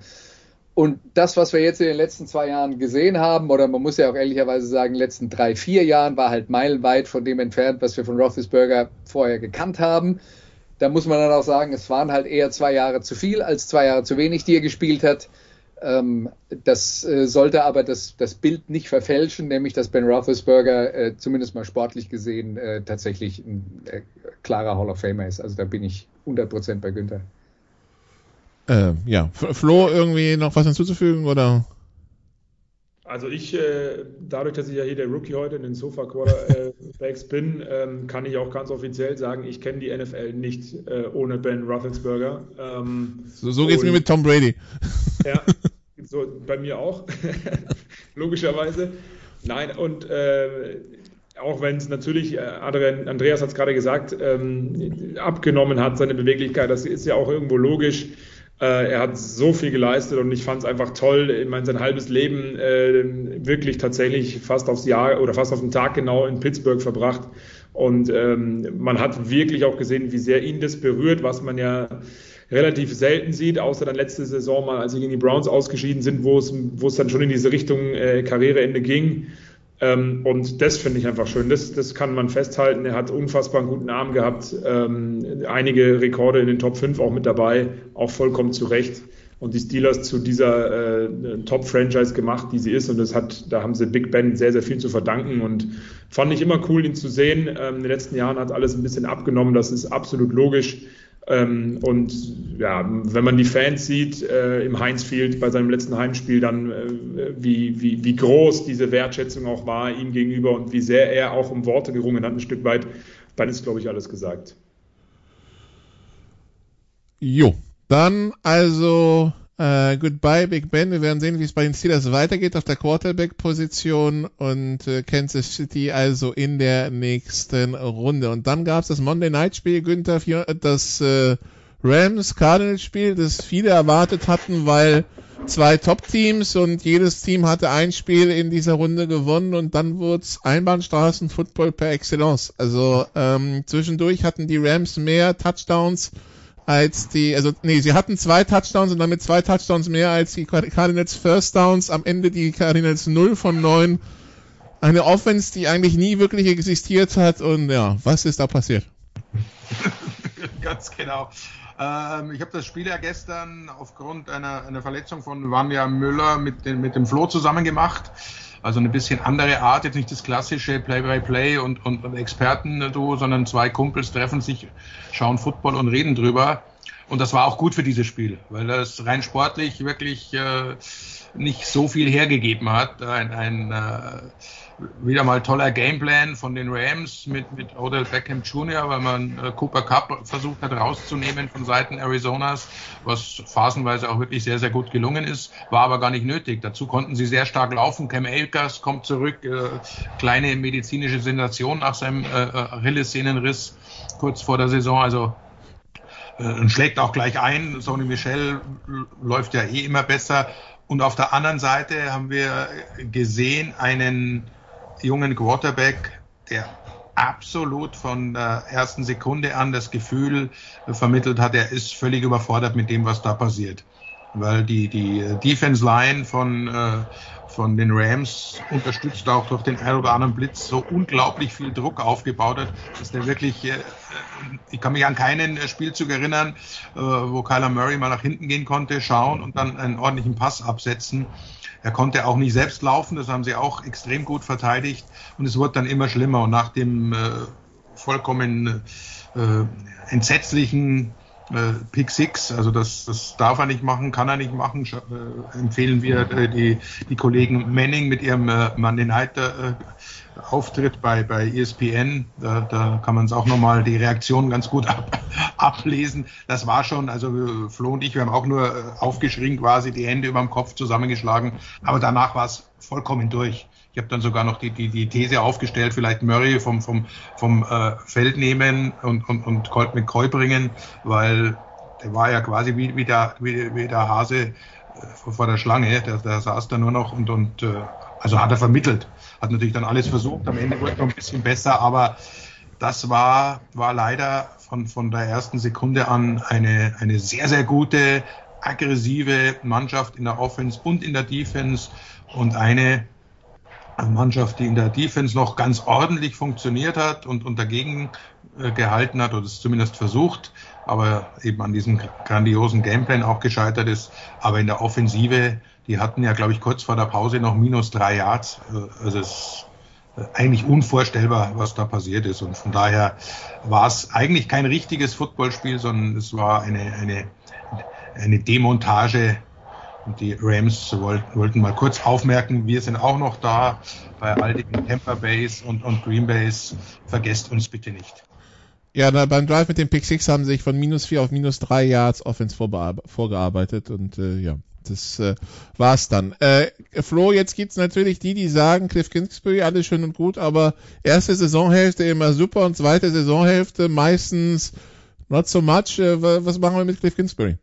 Und das, was wir jetzt in den letzten zwei Jahren gesehen haben, oder man muss ja auch ehrlicherweise sagen, letzten drei, vier Jahren, war halt meilenweit von dem entfernt, was wir von Roethlisberger vorher gekannt haben. Da muss man dann auch sagen, es waren halt eher zwei Jahre zu viel als zwei Jahre zu wenig, die er gespielt hat. Ähm, das äh, sollte aber das, das Bild nicht verfälschen, nämlich dass Ben Roethlisberger äh, zumindest mal sportlich gesehen äh, tatsächlich ein klarer Hall of Famer ist. Also da bin ich 100% bei Günther. Äh, ja, Flo, irgendwie noch was hinzuzufügen oder? Also ich, äh, dadurch, dass ich ja hier der Rookie heute in den Sofa Quarterbacks bin, ähm, kann ich auch ganz offiziell sagen, ich kenne die NFL nicht äh, ohne Ben Roethlisberger. Ähm, so so geht es mir mit Tom Brady. Ja, so bei mir auch, logischerweise. Nein, und äh, auch wenn es natürlich, äh, Andreas hat es gerade gesagt, ähm, abgenommen hat, seine Beweglichkeit, das ist ja auch irgendwo logisch. Äh, er hat so viel geleistet und ich fand es einfach toll. Ich meine, sein halbes Leben äh, wirklich tatsächlich fast aufs Jahr oder fast auf den Tag genau in Pittsburgh verbracht. Und ähm, man hat wirklich auch gesehen, wie sehr ihn das berührt, was man ja relativ selten sieht, außer dann letzte Saison mal, als sie gegen die Browns ausgeschieden sind, wo es, dann schon in diese Richtung äh, Karriereende ging. Ähm, und das finde ich einfach schön. Das, das kann man festhalten. Er hat unfassbar einen guten Arm gehabt. Ähm, einige Rekorde in den Top 5 auch mit dabei, auch vollkommen zu Recht. Und die Steelers zu dieser äh, Top-Franchise gemacht, die sie ist. Und das hat, da haben sie Big Ben sehr, sehr viel zu verdanken. Und fand ich immer cool, ihn zu sehen. Ähm, in den letzten Jahren hat alles ein bisschen abgenommen. Das ist absolut logisch. Ähm, und ja, wenn man die Fans sieht äh, im Heinz Field bei seinem letzten Heimspiel, dann äh, wie, wie, wie groß diese Wertschätzung auch war ihm gegenüber und wie sehr er auch um Worte gerungen hat, ein Stück weit, dann ist, glaube ich, alles gesagt. Jo, dann also äh, goodbye, Big Ben. Wir werden sehen, wie es bei den Steelers weitergeht auf der Quarterback-Position und äh, Kansas City also in der nächsten Runde. Und dann gab es das Monday Night Spiel, Günther, das äh, Rams-Cardinals-Spiel, das viele erwartet hatten, weil zwei Top-Teams und jedes Team hatte ein Spiel in dieser Runde gewonnen und dann wurde es Einbahnstraßen-Football per Excellence. Also ähm, zwischendurch hatten die Rams mehr Touchdowns als die, also nee, sie hatten zwei Touchdowns und damit zwei Touchdowns mehr als die Cardinals First Downs. Am Ende die Cardinals 0 von 9. Eine Offense, die eigentlich nie wirklich existiert hat und ja, was ist da passiert? Ganz genau. Ähm, ich habe das Spiel ja gestern aufgrund einer, einer Verletzung von Vanja Müller mit, den, mit dem Flo zusammen gemacht. Also eine bisschen andere Art, jetzt nicht das klassische Play-by-Play -play und, und, und Experten-Duo, sondern zwei Kumpels treffen sich, schauen Football und reden drüber. Und das war auch gut für dieses Spiel, weil das rein sportlich wirklich äh, nicht so viel hergegeben hat. Ein, ein äh, wieder mal toller Gameplan von den Rams mit, mit Odell Beckham Jr., weil man äh, Cooper Cup versucht hat rauszunehmen von Seiten Arizonas, was phasenweise auch wirklich sehr, sehr gut gelungen ist, war aber gar nicht nötig. Dazu konnten sie sehr stark laufen. Cam Akers kommt zurück, äh, kleine medizinische Sensation nach seinem äh, äh Achillessehnenriss kurz vor der Saison, also äh, schlägt auch gleich ein. Sony Michel läuft ja eh immer besser. Und auf der anderen Seite haben wir gesehen einen jungen Quarterback, der absolut von der ersten Sekunde an das Gefühl vermittelt hat, er ist völlig überfordert mit dem, was da passiert. Weil die, die Defense Line von, äh, von den Rams unterstützt auch durch den anderen Blitz so unglaublich viel Druck aufgebaut hat, dass der wirklich, äh, ich kann mich an keinen Spielzug erinnern, äh, wo Kyler Murray mal nach hinten gehen konnte, schauen und dann einen ordentlichen Pass absetzen. Er konnte auch nicht selbst laufen, das haben sie auch extrem gut verteidigt und es wurde dann immer schlimmer und nach dem äh, vollkommen äh, entsetzlichen äh, Pick Six, also das, das darf er nicht machen, kann er nicht machen, äh, empfehlen wir äh, die, die Kollegen Manning mit ihrem äh, Monday Night äh, Auftritt bei, bei ESPN, da, da kann man es auch nochmal die Reaktion ganz gut ab, ablesen. Das war schon, also Flo und ich, wir haben auch nur äh, aufgeschrien quasi, die Hände über dem Kopf zusammengeschlagen, aber danach war es vollkommen durch. Ich habe dann sogar noch die, die, die These aufgestellt, vielleicht Murray vom, vom, vom äh, Feld nehmen und, und, und Colt McCoy bringen, weil der war ja quasi wie, wie, der, wie, wie der Hase äh, vor der Schlange, der, der saß da nur noch und, und äh, also hat er vermittelt. Hat natürlich dann alles versucht, am Ende wurde es noch ein bisschen besser, aber das war, war leider von, von der ersten Sekunde an eine, eine sehr, sehr gute, aggressive Mannschaft in der Offense und in der Defense und eine, Mannschaft, die in der Defense noch ganz ordentlich funktioniert hat und, und dagegen äh, gehalten hat oder es zumindest versucht, aber eben an diesem grandiosen Gameplan auch gescheitert ist. Aber in der Offensive, die hatten ja, glaube ich, kurz vor der Pause noch minus drei Yards. Äh, also es ist äh, eigentlich unvorstellbar, was da passiert ist. Und von daher war es eigentlich kein richtiges Footballspiel, sondern es war eine, eine, eine Demontage und die Rams wollten mal kurz aufmerken, wir sind auch noch da bei all den Tampa Bays und, und Green Bays. Vergesst uns bitte nicht. Ja, beim Drive mit dem Pick 6 haben sie sich von minus 4 auf minus 3 Yards Offense vorgearbeitet und äh, ja, das äh, war's dann. Äh, Flo, jetzt gibt's natürlich die, die sagen, Cliff Kingsbury, alles schön und gut, aber erste Saisonhälfte immer super und zweite Saisonhälfte meistens not so much. Äh, was machen wir mit Cliff Kingsbury?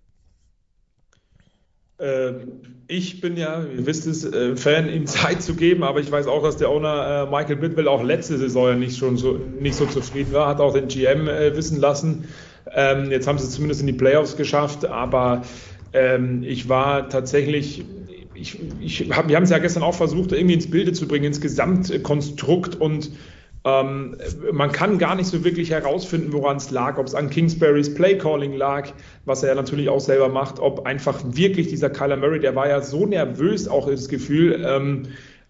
Ähm, ich bin ja, ihr wisst es, äh, Fan, ihm Zeit zu geben, aber ich weiß auch, dass der Owner äh, Michael Bidwell auch letzte Saison ja nicht schon so, nicht so zufrieden war, hat auch den GM äh, wissen lassen. Ähm, jetzt haben sie es zumindest in die Playoffs geschafft, aber ähm, ich war tatsächlich ich, ich hab, wir haben es ja gestern auch versucht, irgendwie ins Bilde zu bringen, ins Gesamtkonstrukt und ähm, man kann gar nicht so wirklich herausfinden, woran es lag, ob es an Kingsburys Playcalling lag, was er ja natürlich auch selber macht, ob einfach wirklich dieser Kyler Murray, der war ja so nervös, auch das Gefühl, ähm,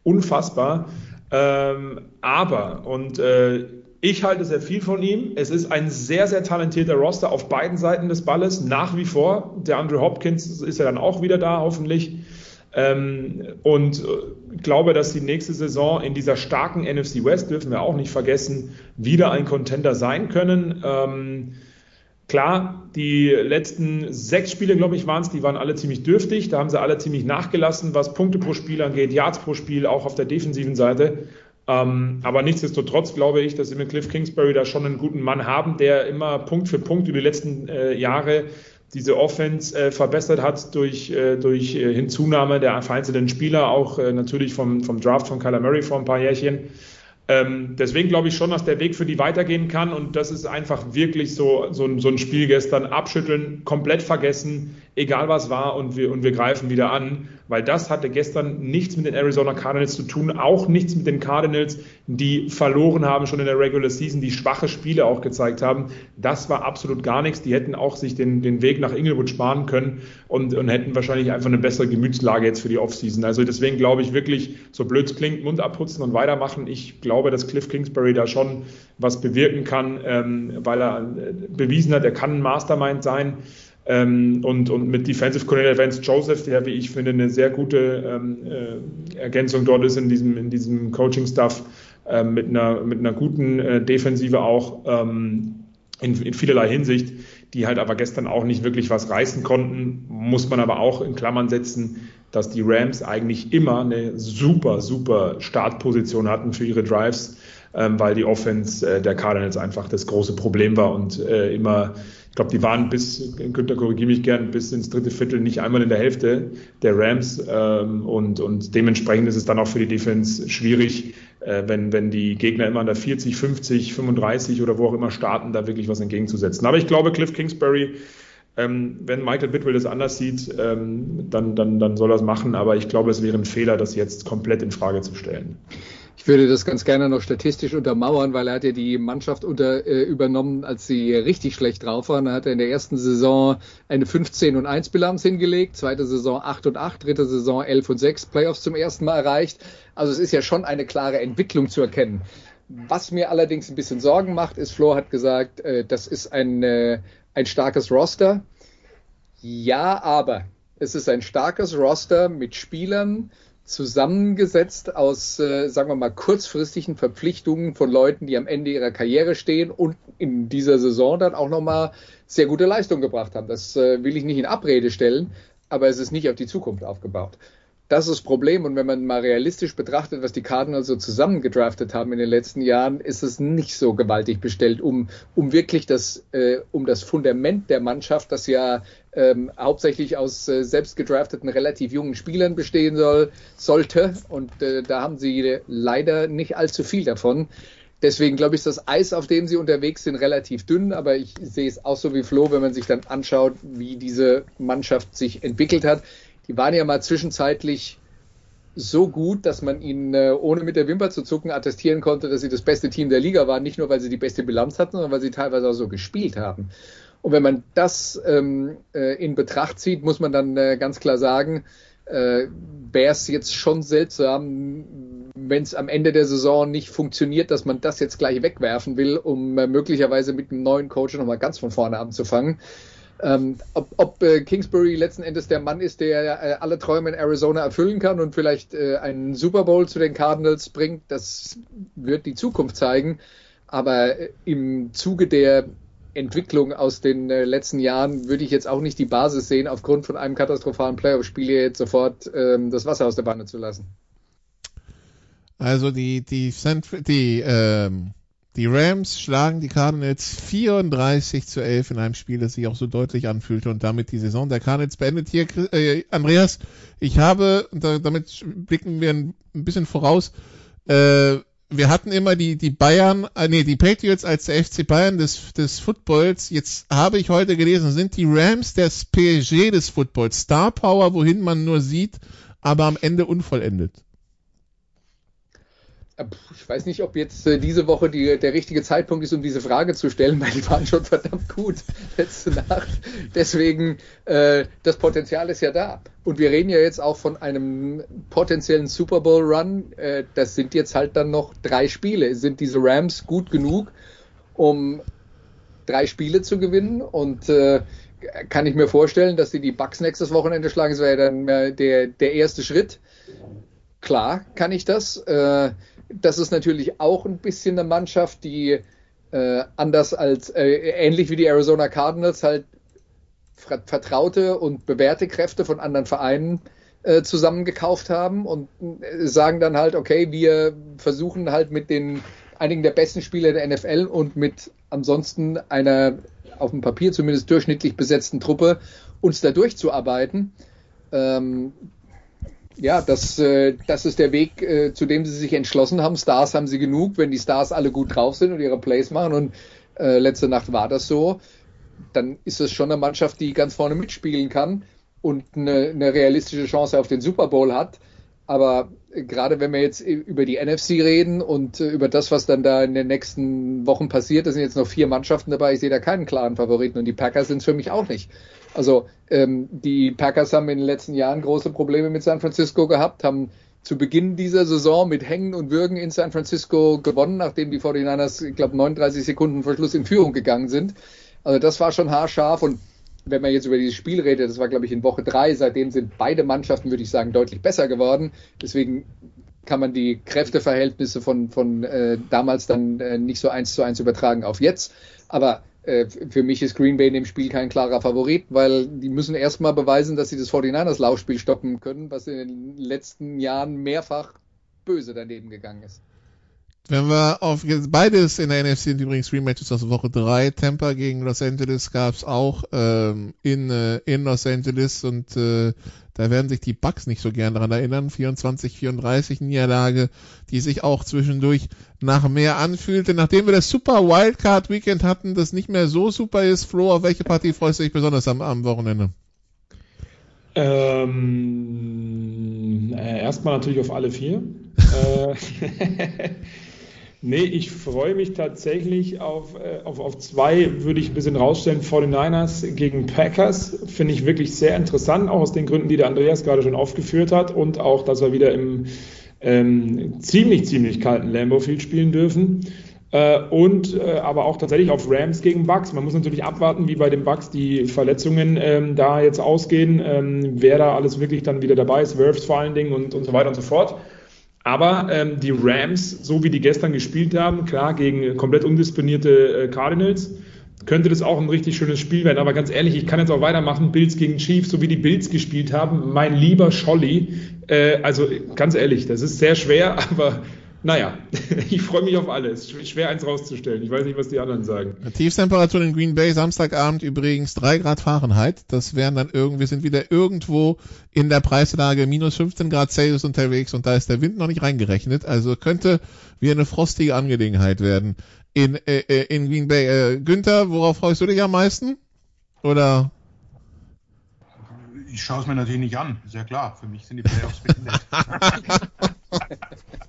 unfassbar. Ähm, aber, und äh, ich halte sehr viel von ihm. Es ist ein sehr, sehr talentierter Roster auf beiden Seiten des Balles, nach wie vor. Der Andrew Hopkins ist ja dann auch wieder da, hoffentlich. Ähm, und äh, glaube, dass die nächste Saison in dieser starken NFC West, dürfen wir auch nicht vergessen, wieder ein Contender sein können. Ähm, klar, die letzten sechs Spiele, glaube ich, waren es, die waren alle ziemlich dürftig. Da haben sie alle ziemlich nachgelassen, was Punkte pro Spiel angeht, Yards pro Spiel, auch auf der defensiven Seite. Ähm, aber nichtsdestotrotz glaube ich, dass wir mit Cliff Kingsbury da schon einen guten Mann haben, der immer Punkt für Punkt über die letzten äh, Jahre diese Offense äh, verbessert hat durch, äh, durch äh, Hinzunahme der vereinzelten Spieler, auch äh, natürlich vom, vom Draft von Kyler Murray vor ein paar Jährchen. Ähm, deswegen glaube ich schon, dass der Weg für die weitergehen kann und das ist einfach wirklich so, so, so ein Spiel gestern abschütteln, komplett vergessen, egal was war und wir, und wir greifen wieder an, weil das hatte gestern nichts mit den Arizona Cardinals zu tun, auch nichts mit den Cardinals, die verloren haben schon in der Regular Season, die schwache Spiele auch gezeigt haben. Das war absolut gar nichts. Die hätten auch sich den, den Weg nach Inglewood sparen können und, und hätten wahrscheinlich einfach eine bessere Gemütslage jetzt für die Offseason. Also deswegen glaube ich wirklich, so blöd es klingt, Mund abputzen und weitermachen. Ich glaube, dass Cliff Kingsbury da schon was bewirken kann, ähm, weil er äh, bewiesen hat, er kann ein Mastermind sein. Ähm, und, und mit Defensive Coordinator Vance Joseph, der, wie ich finde, eine sehr gute ähm, äh, Ergänzung dort ist in diesem, in diesem Coaching-Stuff, äh, mit, einer, mit einer guten äh, Defensive auch ähm, in, in vielerlei Hinsicht, die halt aber gestern auch nicht wirklich was reißen konnten, muss man aber auch in Klammern setzen, dass die Rams eigentlich immer eine super, super Startposition hatten für ihre Drives, weil die Offense äh, der Cardinals einfach das große Problem war und äh, immer ich glaube, die waren bis, Günther korrigiere mich gern, bis ins dritte Viertel nicht einmal in der Hälfte der Rams. Ähm, und, und dementsprechend ist es dann auch für die Defense schwierig, äh, wenn, wenn die Gegner immer an der 40, 50, 35 oder wo auch immer starten, da wirklich was entgegenzusetzen. Aber ich glaube, Cliff Kingsbury, ähm, wenn Michael Bidwell das anders sieht, ähm, dann, dann, dann soll er es machen. Aber ich glaube, es wäre ein Fehler, das jetzt komplett in Frage zu stellen. Ich würde das ganz gerne noch statistisch untermauern, weil er hat ja die Mannschaft unter, äh, übernommen, als sie richtig schlecht drauf waren. Er hat in der ersten Saison eine 15 und 1 Bilanz hingelegt, zweite Saison 8 und 8, dritte Saison 11 und 6, Playoffs zum ersten Mal erreicht. Also es ist ja schon eine klare Entwicklung zu erkennen. Was mir allerdings ein bisschen Sorgen macht, ist, Flo hat gesagt, äh, das ist ein, äh, ein starkes Roster. Ja, aber es ist ein starkes Roster mit Spielern, zusammengesetzt aus, äh, sagen wir mal, kurzfristigen Verpflichtungen von Leuten, die am Ende ihrer Karriere stehen und in dieser Saison dann auch nochmal sehr gute Leistung gebracht haben. Das äh, will ich nicht in Abrede stellen, aber es ist nicht auf die Zukunft aufgebaut. Das ist das Problem. Und wenn man mal realistisch betrachtet, was die Cardinals so zusammengedraftet haben in den letzten Jahren, ist es nicht so gewaltig bestellt, um, um wirklich das, äh, um das Fundament der Mannschaft, das ja ähm, hauptsächlich aus äh, selbst gedrafteten relativ jungen Spielern bestehen soll, sollte. Und äh, da haben sie leider nicht allzu viel davon. Deswegen glaube ich, ist das Eis, auf dem sie unterwegs sind, relativ dünn. Aber ich sehe es auch so wie Flo, wenn man sich dann anschaut, wie diese Mannschaft sich entwickelt hat die waren ja mal zwischenzeitlich so gut, dass man ihnen äh, ohne mit der Wimper zu zucken attestieren konnte, dass sie das beste Team der Liga waren, nicht nur weil sie die beste Bilanz hatten, sondern weil sie teilweise auch so gespielt haben. Und wenn man das ähm, äh, in Betracht zieht, muss man dann äh, ganz klar sagen, äh, wäre es jetzt schon seltsam, wenn es am Ende der Saison nicht funktioniert, dass man das jetzt gleich wegwerfen will, um äh, möglicherweise mit einem neuen Coach nochmal ganz von vorne anzufangen. Ähm, ob ob äh, Kingsbury letzten Endes der Mann ist, der äh, alle Träume in Arizona erfüllen kann und vielleicht äh, einen Super Bowl zu den Cardinals bringt, das wird die Zukunft zeigen. Aber äh, im Zuge der Entwicklung aus den äh, letzten Jahren würde ich jetzt auch nicht die Basis sehen, aufgrund von einem katastrophalen Playoff-Spiel jetzt sofort ähm, das Wasser aus der Wanne zu lassen. Also die die die ähm, die Rams schlagen die Cardinals 34 zu 11 in einem Spiel, das sich auch so deutlich anfühlte und damit die Saison der Cardinals beendet. Hier, äh, Andreas, ich habe, da, damit blicken wir ein bisschen voraus, äh, wir hatten immer die, die Bayern, äh, nee, die Patriots als der FC Bayern des, des Footballs. Jetzt habe ich heute gelesen, sind die Rams das PSG des Footballs. Star Power, wohin man nur sieht, aber am Ende unvollendet. Äh, ich weiß nicht, ob jetzt äh, diese Woche die, der richtige Zeitpunkt ist, um diese Frage zu stellen, weil die waren schon verdammt gut letzte Nacht. Deswegen, äh, das Potenzial ist ja da. Und wir reden ja jetzt auch von einem potenziellen Super Bowl Run. Äh, das sind jetzt halt dann noch drei Spiele. Sind diese Rams gut genug, um drei Spiele zu gewinnen? Und äh, kann ich mir vorstellen, dass sie die Bucks nächstes Wochenende schlagen. Das wäre dann äh, der, der erste Schritt. Klar kann ich das. Äh, das ist natürlich auch ein bisschen eine Mannschaft, die äh, anders als äh, ähnlich wie die Arizona Cardinals halt vertraute und bewährte Kräfte von anderen Vereinen äh, zusammengekauft haben und äh, sagen dann halt, okay, wir versuchen halt mit den einigen der besten Spieler der NFL und mit ansonsten einer auf dem Papier zumindest durchschnittlich besetzten Truppe uns da durchzuarbeiten. Ähm, ja, das, äh, das ist der Weg, äh, zu dem sie sich entschlossen haben. Stars haben sie genug, wenn die Stars alle gut drauf sind und ihre Plays machen. Und äh, letzte Nacht war das so. Dann ist es schon eine Mannschaft, die ganz vorne mitspielen kann und eine, eine realistische Chance auf den Super Bowl hat. Aber gerade wenn wir jetzt über die NFC reden und äh, über das, was dann da in den nächsten Wochen passiert, da sind jetzt noch vier Mannschaften dabei. Ich sehe da keinen klaren Favoriten und die Packers sind es für mich auch nicht. Also ähm, die Packers haben in den letzten Jahren große Probleme mit San Francisco gehabt, haben zu Beginn dieser Saison mit Hängen und Würgen in San Francisco gewonnen, nachdem die 49ers, ich glaube, 39 Sekunden Verschluss in Führung gegangen sind. Also das war schon haarscharf und wenn man jetzt über dieses Spiel redet, das war, glaube ich, in Woche drei, seitdem sind beide Mannschaften, würde ich sagen, deutlich besser geworden. Deswegen kann man die Kräfteverhältnisse von, von äh, damals dann äh, nicht so eins zu eins übertragen auf jetzt. Aber äh, für mich ist Green Bay in dem Spiel kein klarer Favorit, weil die müssen erstmal beweisen, dass sie das 49ers Laufspiel stoppen können, was in den letzten Jahren mehrfach böse daneben gegangen ist. Wenn wir auf beides in der NFC sind übrigens Rematches aus Woche 3. Tampa gegen Los Angeles gab's auch ähm, in, äh, in Los Angeles und äh, da werden sich die Bucks nicht so gern daran erinnern. 24-34 Niederlage, die sich auch zwischendurch nach mehr anfühlte. Nachdem wir das Super Wildcard Weekend hatten, das nicht mehr so super ist, Flo, auf welche Partie freust du dich besonders am, am Wochenende? Ähm, äh, erstmal natürlich auf alle vier. äh, Nee, ich freue mich tatsächlich auf, äh, auf, auf zwei, würde ich ein bisschen rausstellen. 49ers gegen Packers finde ich wirklich sehr interessant, auch aus den Gründen, die der Andreas gerade schon aufgeführt hat und auch, dass wir wieder im ähm, ziemlich, ziemlich kalten Lambeau Field spielen dürfen. Äh, und äh, aber auch tatsächlich auf Rams gegen Bucks. Man muss natürlich abwarten, wie bei den Bucks die Verletzungen ähm, da jetzt ausgehen, ähm, wer da alles wirklich dann wieder dabei ist, Wirfs vor allen Dingen und, und so weiter und so fort. Aber ähm, die Rams, so wie die gestern gespielt haben, klar gegen komplett undisponierte äh, Cardinals, könnte das auch ein richtig schönes Spiel werden. Aber ganz ehrlich, ich kann jetzt auch weitermachen. Bills gegen Chiefs, so wie die Bills gespielt haben. Mein lieber Scholli. Äh, also ganz ehrlich, das ist sehr schwer, aber naja, ich freue mich auf alles. Schwer eins rauszustellen. Ich weiß nicht, was die anderen sagen. Tiefstemperatur in Green Bay, Samstagabend übrigens drei Grad Fahrenheit. Das wären dann irgendwie, wir sind wieder irgendwo in der Preislage minus 15 Grad Celsius unterwegs und da ist der Wind noch nicht reingerechnet. Also könnte wie eine frostige Angelegenheit werden in, äh, äh in Green Bay. Äh, Günther, worauf freust du dich am meisten? Oder? Ich schaue es mir natürlich nicht an, ist ja klar. Für mich sind die Playoffs beendet.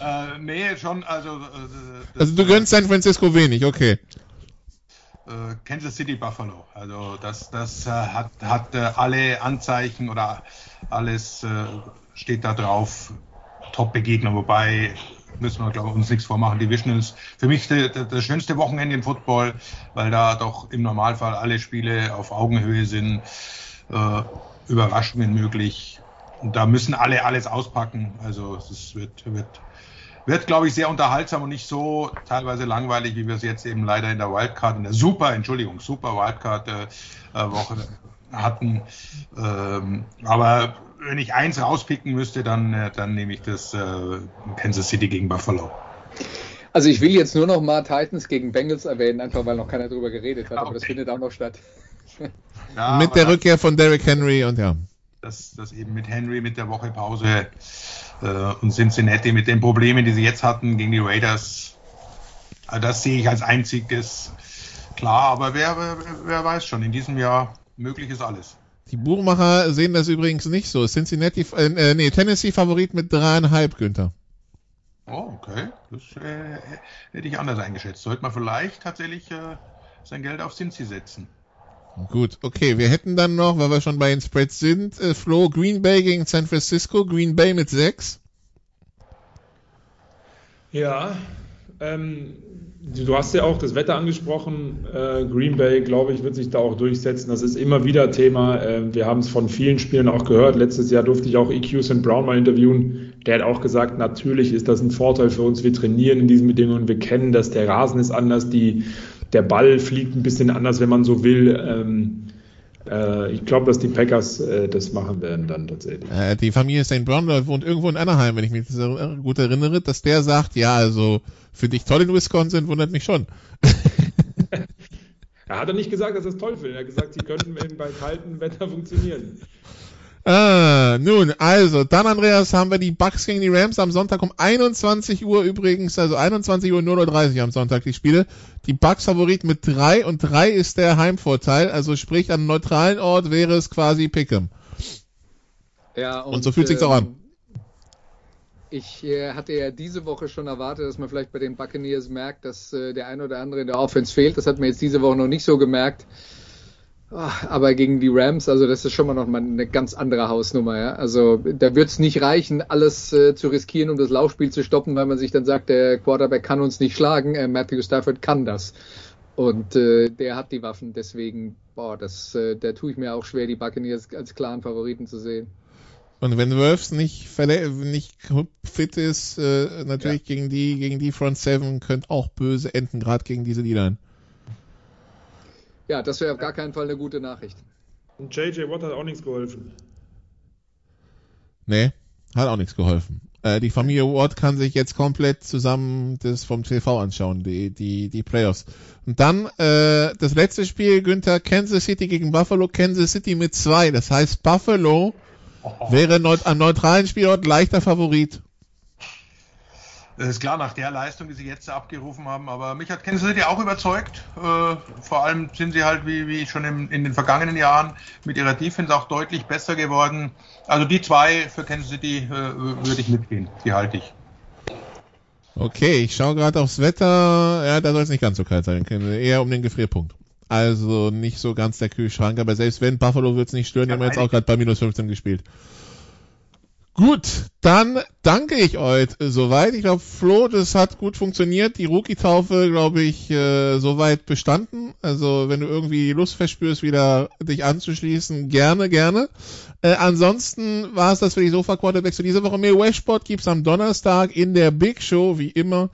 äh, nee, schon, also. Äh, also du gönnst San Francisco wenig, okay. Äh, Kansas City Buffalo. Also das, das äh, hat, hat äh, alle Anzeichen oder alles äh, steht da drauf. Top-Begegner, wobei müssen wir, glaube ich, uns nichts vormachen. Division ist für mich das schönste Wochenende im Football, weil da doch im Normalfall alle Spiele auf Augenhöhe sind, äh, Überraschungen möglich. Und da müssen alle alles auspacken. Also es wird, wird, wird, glaube ich, sehr unterhaltsam und nicht so teilweise langweilig, wie wir es jetzt eben leider in der Wildcard, in der Super, Entschuldigung, Super Wildcard-Woche äh, hatten. Ähm, aber wenn ich eins rauspicken müsste, dann, äh, dann nehme ich das äh, Kansas City gegen Buffalo. Also ich will jetzt nur noch mal Titans gegen Bengals erwähnen, einfach weil noch keiner darüber geredet hat, okay. aber das findet auch noch statt. Ja, Mit der Rückkehr von Derrick Henry und ja dass, dass eben mit Henry mit der Woche Pause äh, und Cincinnati mit den Problemen, die sie jetzt hatten gegen die Raiders, äh, das sehe ich als einziges klar. Aber wer, wer, wer weiß schon, in diesem Jahr möglich ist alles. Die Buchmacher sehen das übrigens nicht so. Cincinnati, äh, nee, Tennessee Favorit mit dreieinhalb, Günther. Oh, okay. Das äh, hätte ich anders eingeschätzt. Sollte man vielleicht tatsächlich äh, sein Geld auf Cincy setzen. Gut, okay, wir hätten dann noch, weil wir schon bei den Spreads sind, äh, Flo Green Bay gegen San Francisco, Green Bay mit 6. Ja, ähm, du hast ja auch das Wetter angesprochen. Äh, Green Bay, glaube ich, wird sich da auch durchsetzen. Das ist immer wieder Thema. Äh, wir haben es von vielen Spielern auch gehört. Letztes Jahr durfte ich auch EQ St. Brown mal interviewen. Der hat auch gesagt, natürlich ist das ein Vorteil für uns. Wir trainieren in diesen Bedingungen. Wir kennen das. Der Rasen ist anders. Die der Ball fliegt ein bisschen anders, wenn man so will. Ähm, Äh, ich glaube, dass die Packers äh, das machen werden dann tatsächlich. Äh, die Familie St. Brown wohnt irgendwo in Anaheim, wenn ich mich gut erinnere, dass der sagt, ja, also finde ich toll in Wisconsin, wundert mich schon. er hat er nicht gesagt, dass er es toll findet. Er hat gesagt, sie könnten bei kaltem Wetter funktionieren. Ah, nun, also, dann Andreas haben wir die Bucks gegen die Rams am Sonntag um 21 Uhr übrigens, also 21 Uhr 0.30 Uhr am Sonntag die Spiele. Die Bucks Favorit mit 3 und 3 ist der Heimvorteil, also sprich an einem neutralen Ort wäre es quasi Pick'em. Ja, und, und so fühlt ähm, sich's auch an. Ich äh, hatte ja diese Woche schon erwartet, dass man vielleicht bei den Buccaneers merkt, dass äh, der ein oder andere in der Offense fehlt. Das hat man jetzt diese Woche noch nicht so gemerkt. Aber gegen die Rams, also das ist schon mal noch mal eine ganz andere Hausnummer. Ja? Also da wird es nicht reichen, alles äh, zu riskieren, um das Laufspiel zu stoppen, weil man sich dann sagt, der Quarterback kann uns nicht schlagen. Äh, Matthew Stafford kann das. Und äh, der hat die Waffen. Deswegen, boah, das, äh, da tue ich mir auch schwer, die Buccaneers als klaren Favoriten zu sehen. Und wenn Wolfs nicht, nicht fit ist, äh, natürlich ja. gegen die gegen die Front Seven könnte auch böse enden, gerade gegen diese D-Line. Ja, das wäre auf gar keinen Fall eine gute Nachricht. Und JJ Watt hat auch nichts geholfen. Nee, hat auch nichts geholfen. Äh, die Familie Watt kann sich jetzt komplett zusammen das vom TV anschauen, die, die, die Playoffs. Und dann äh, das letzte Spiel, Günther, Kansas City gegen Buffalo, Kansas City mit zwei. Das heißt, Buffalo oh. wäre neut am neutralen Spielort leichter Favorit. Das ist klar, nach der Leistung, die sie jetzt abgerufen haben. Aber mich hat Kansas City auch überzeugt. Äh, vor allem sind sie halt, wie, wie schon im, in den vergangenen Jahren, mit ihrer Defense auch deutlich besser geworden. Also die zwei für Kansas City äh, würde ich mitgehen. Die halte ich. Okay, ich schaue gerade aufs Wetter. Ja, da soll es nicht ganz so kalt sein. Eher um den Gefrierpunkt. Also nicht so ganz der Kühlschrank, aber selbst wenn, Buffalo wird es nicht stören. Die haben jetzt auch gerade bei minus 15 gespielt. Gut, dann danke ich euch soweit. Ich glaube, Flo, das hat gut funktioniert. Die Rookie-Taufe, glaube ich, äh, soweit bestanden. Also, wenn du irgendwie Lust verspürst, wieder dich anzuschließen, gerne, gerne. Äh, ansonsten war es das für die Sofa-Quarterbacks für diese Woche. Mehr Westport gibt's am Donnerstag in der Big Show, wie immer.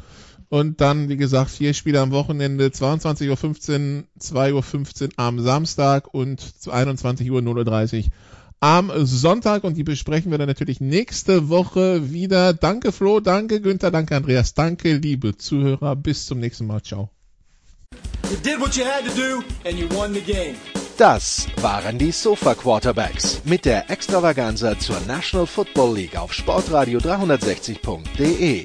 Und dann, wie gesagt, vier Spiele am Wochenende, 22.15 Uhr, 2.15 Uhr am Samstag und 21 Uhr 0.30 Uhr am Sonntag und die besprechen wir dann natürlich nächste Woche wieder. Danke Flo, danke Günther, danke Andreas, danke liebe Zuhörer. Bis zum nächsten Mal. Ciao. Das waren die Sofa Quarterbacks mit der Extravaganza zur National Football League auf Sportradio 360.de.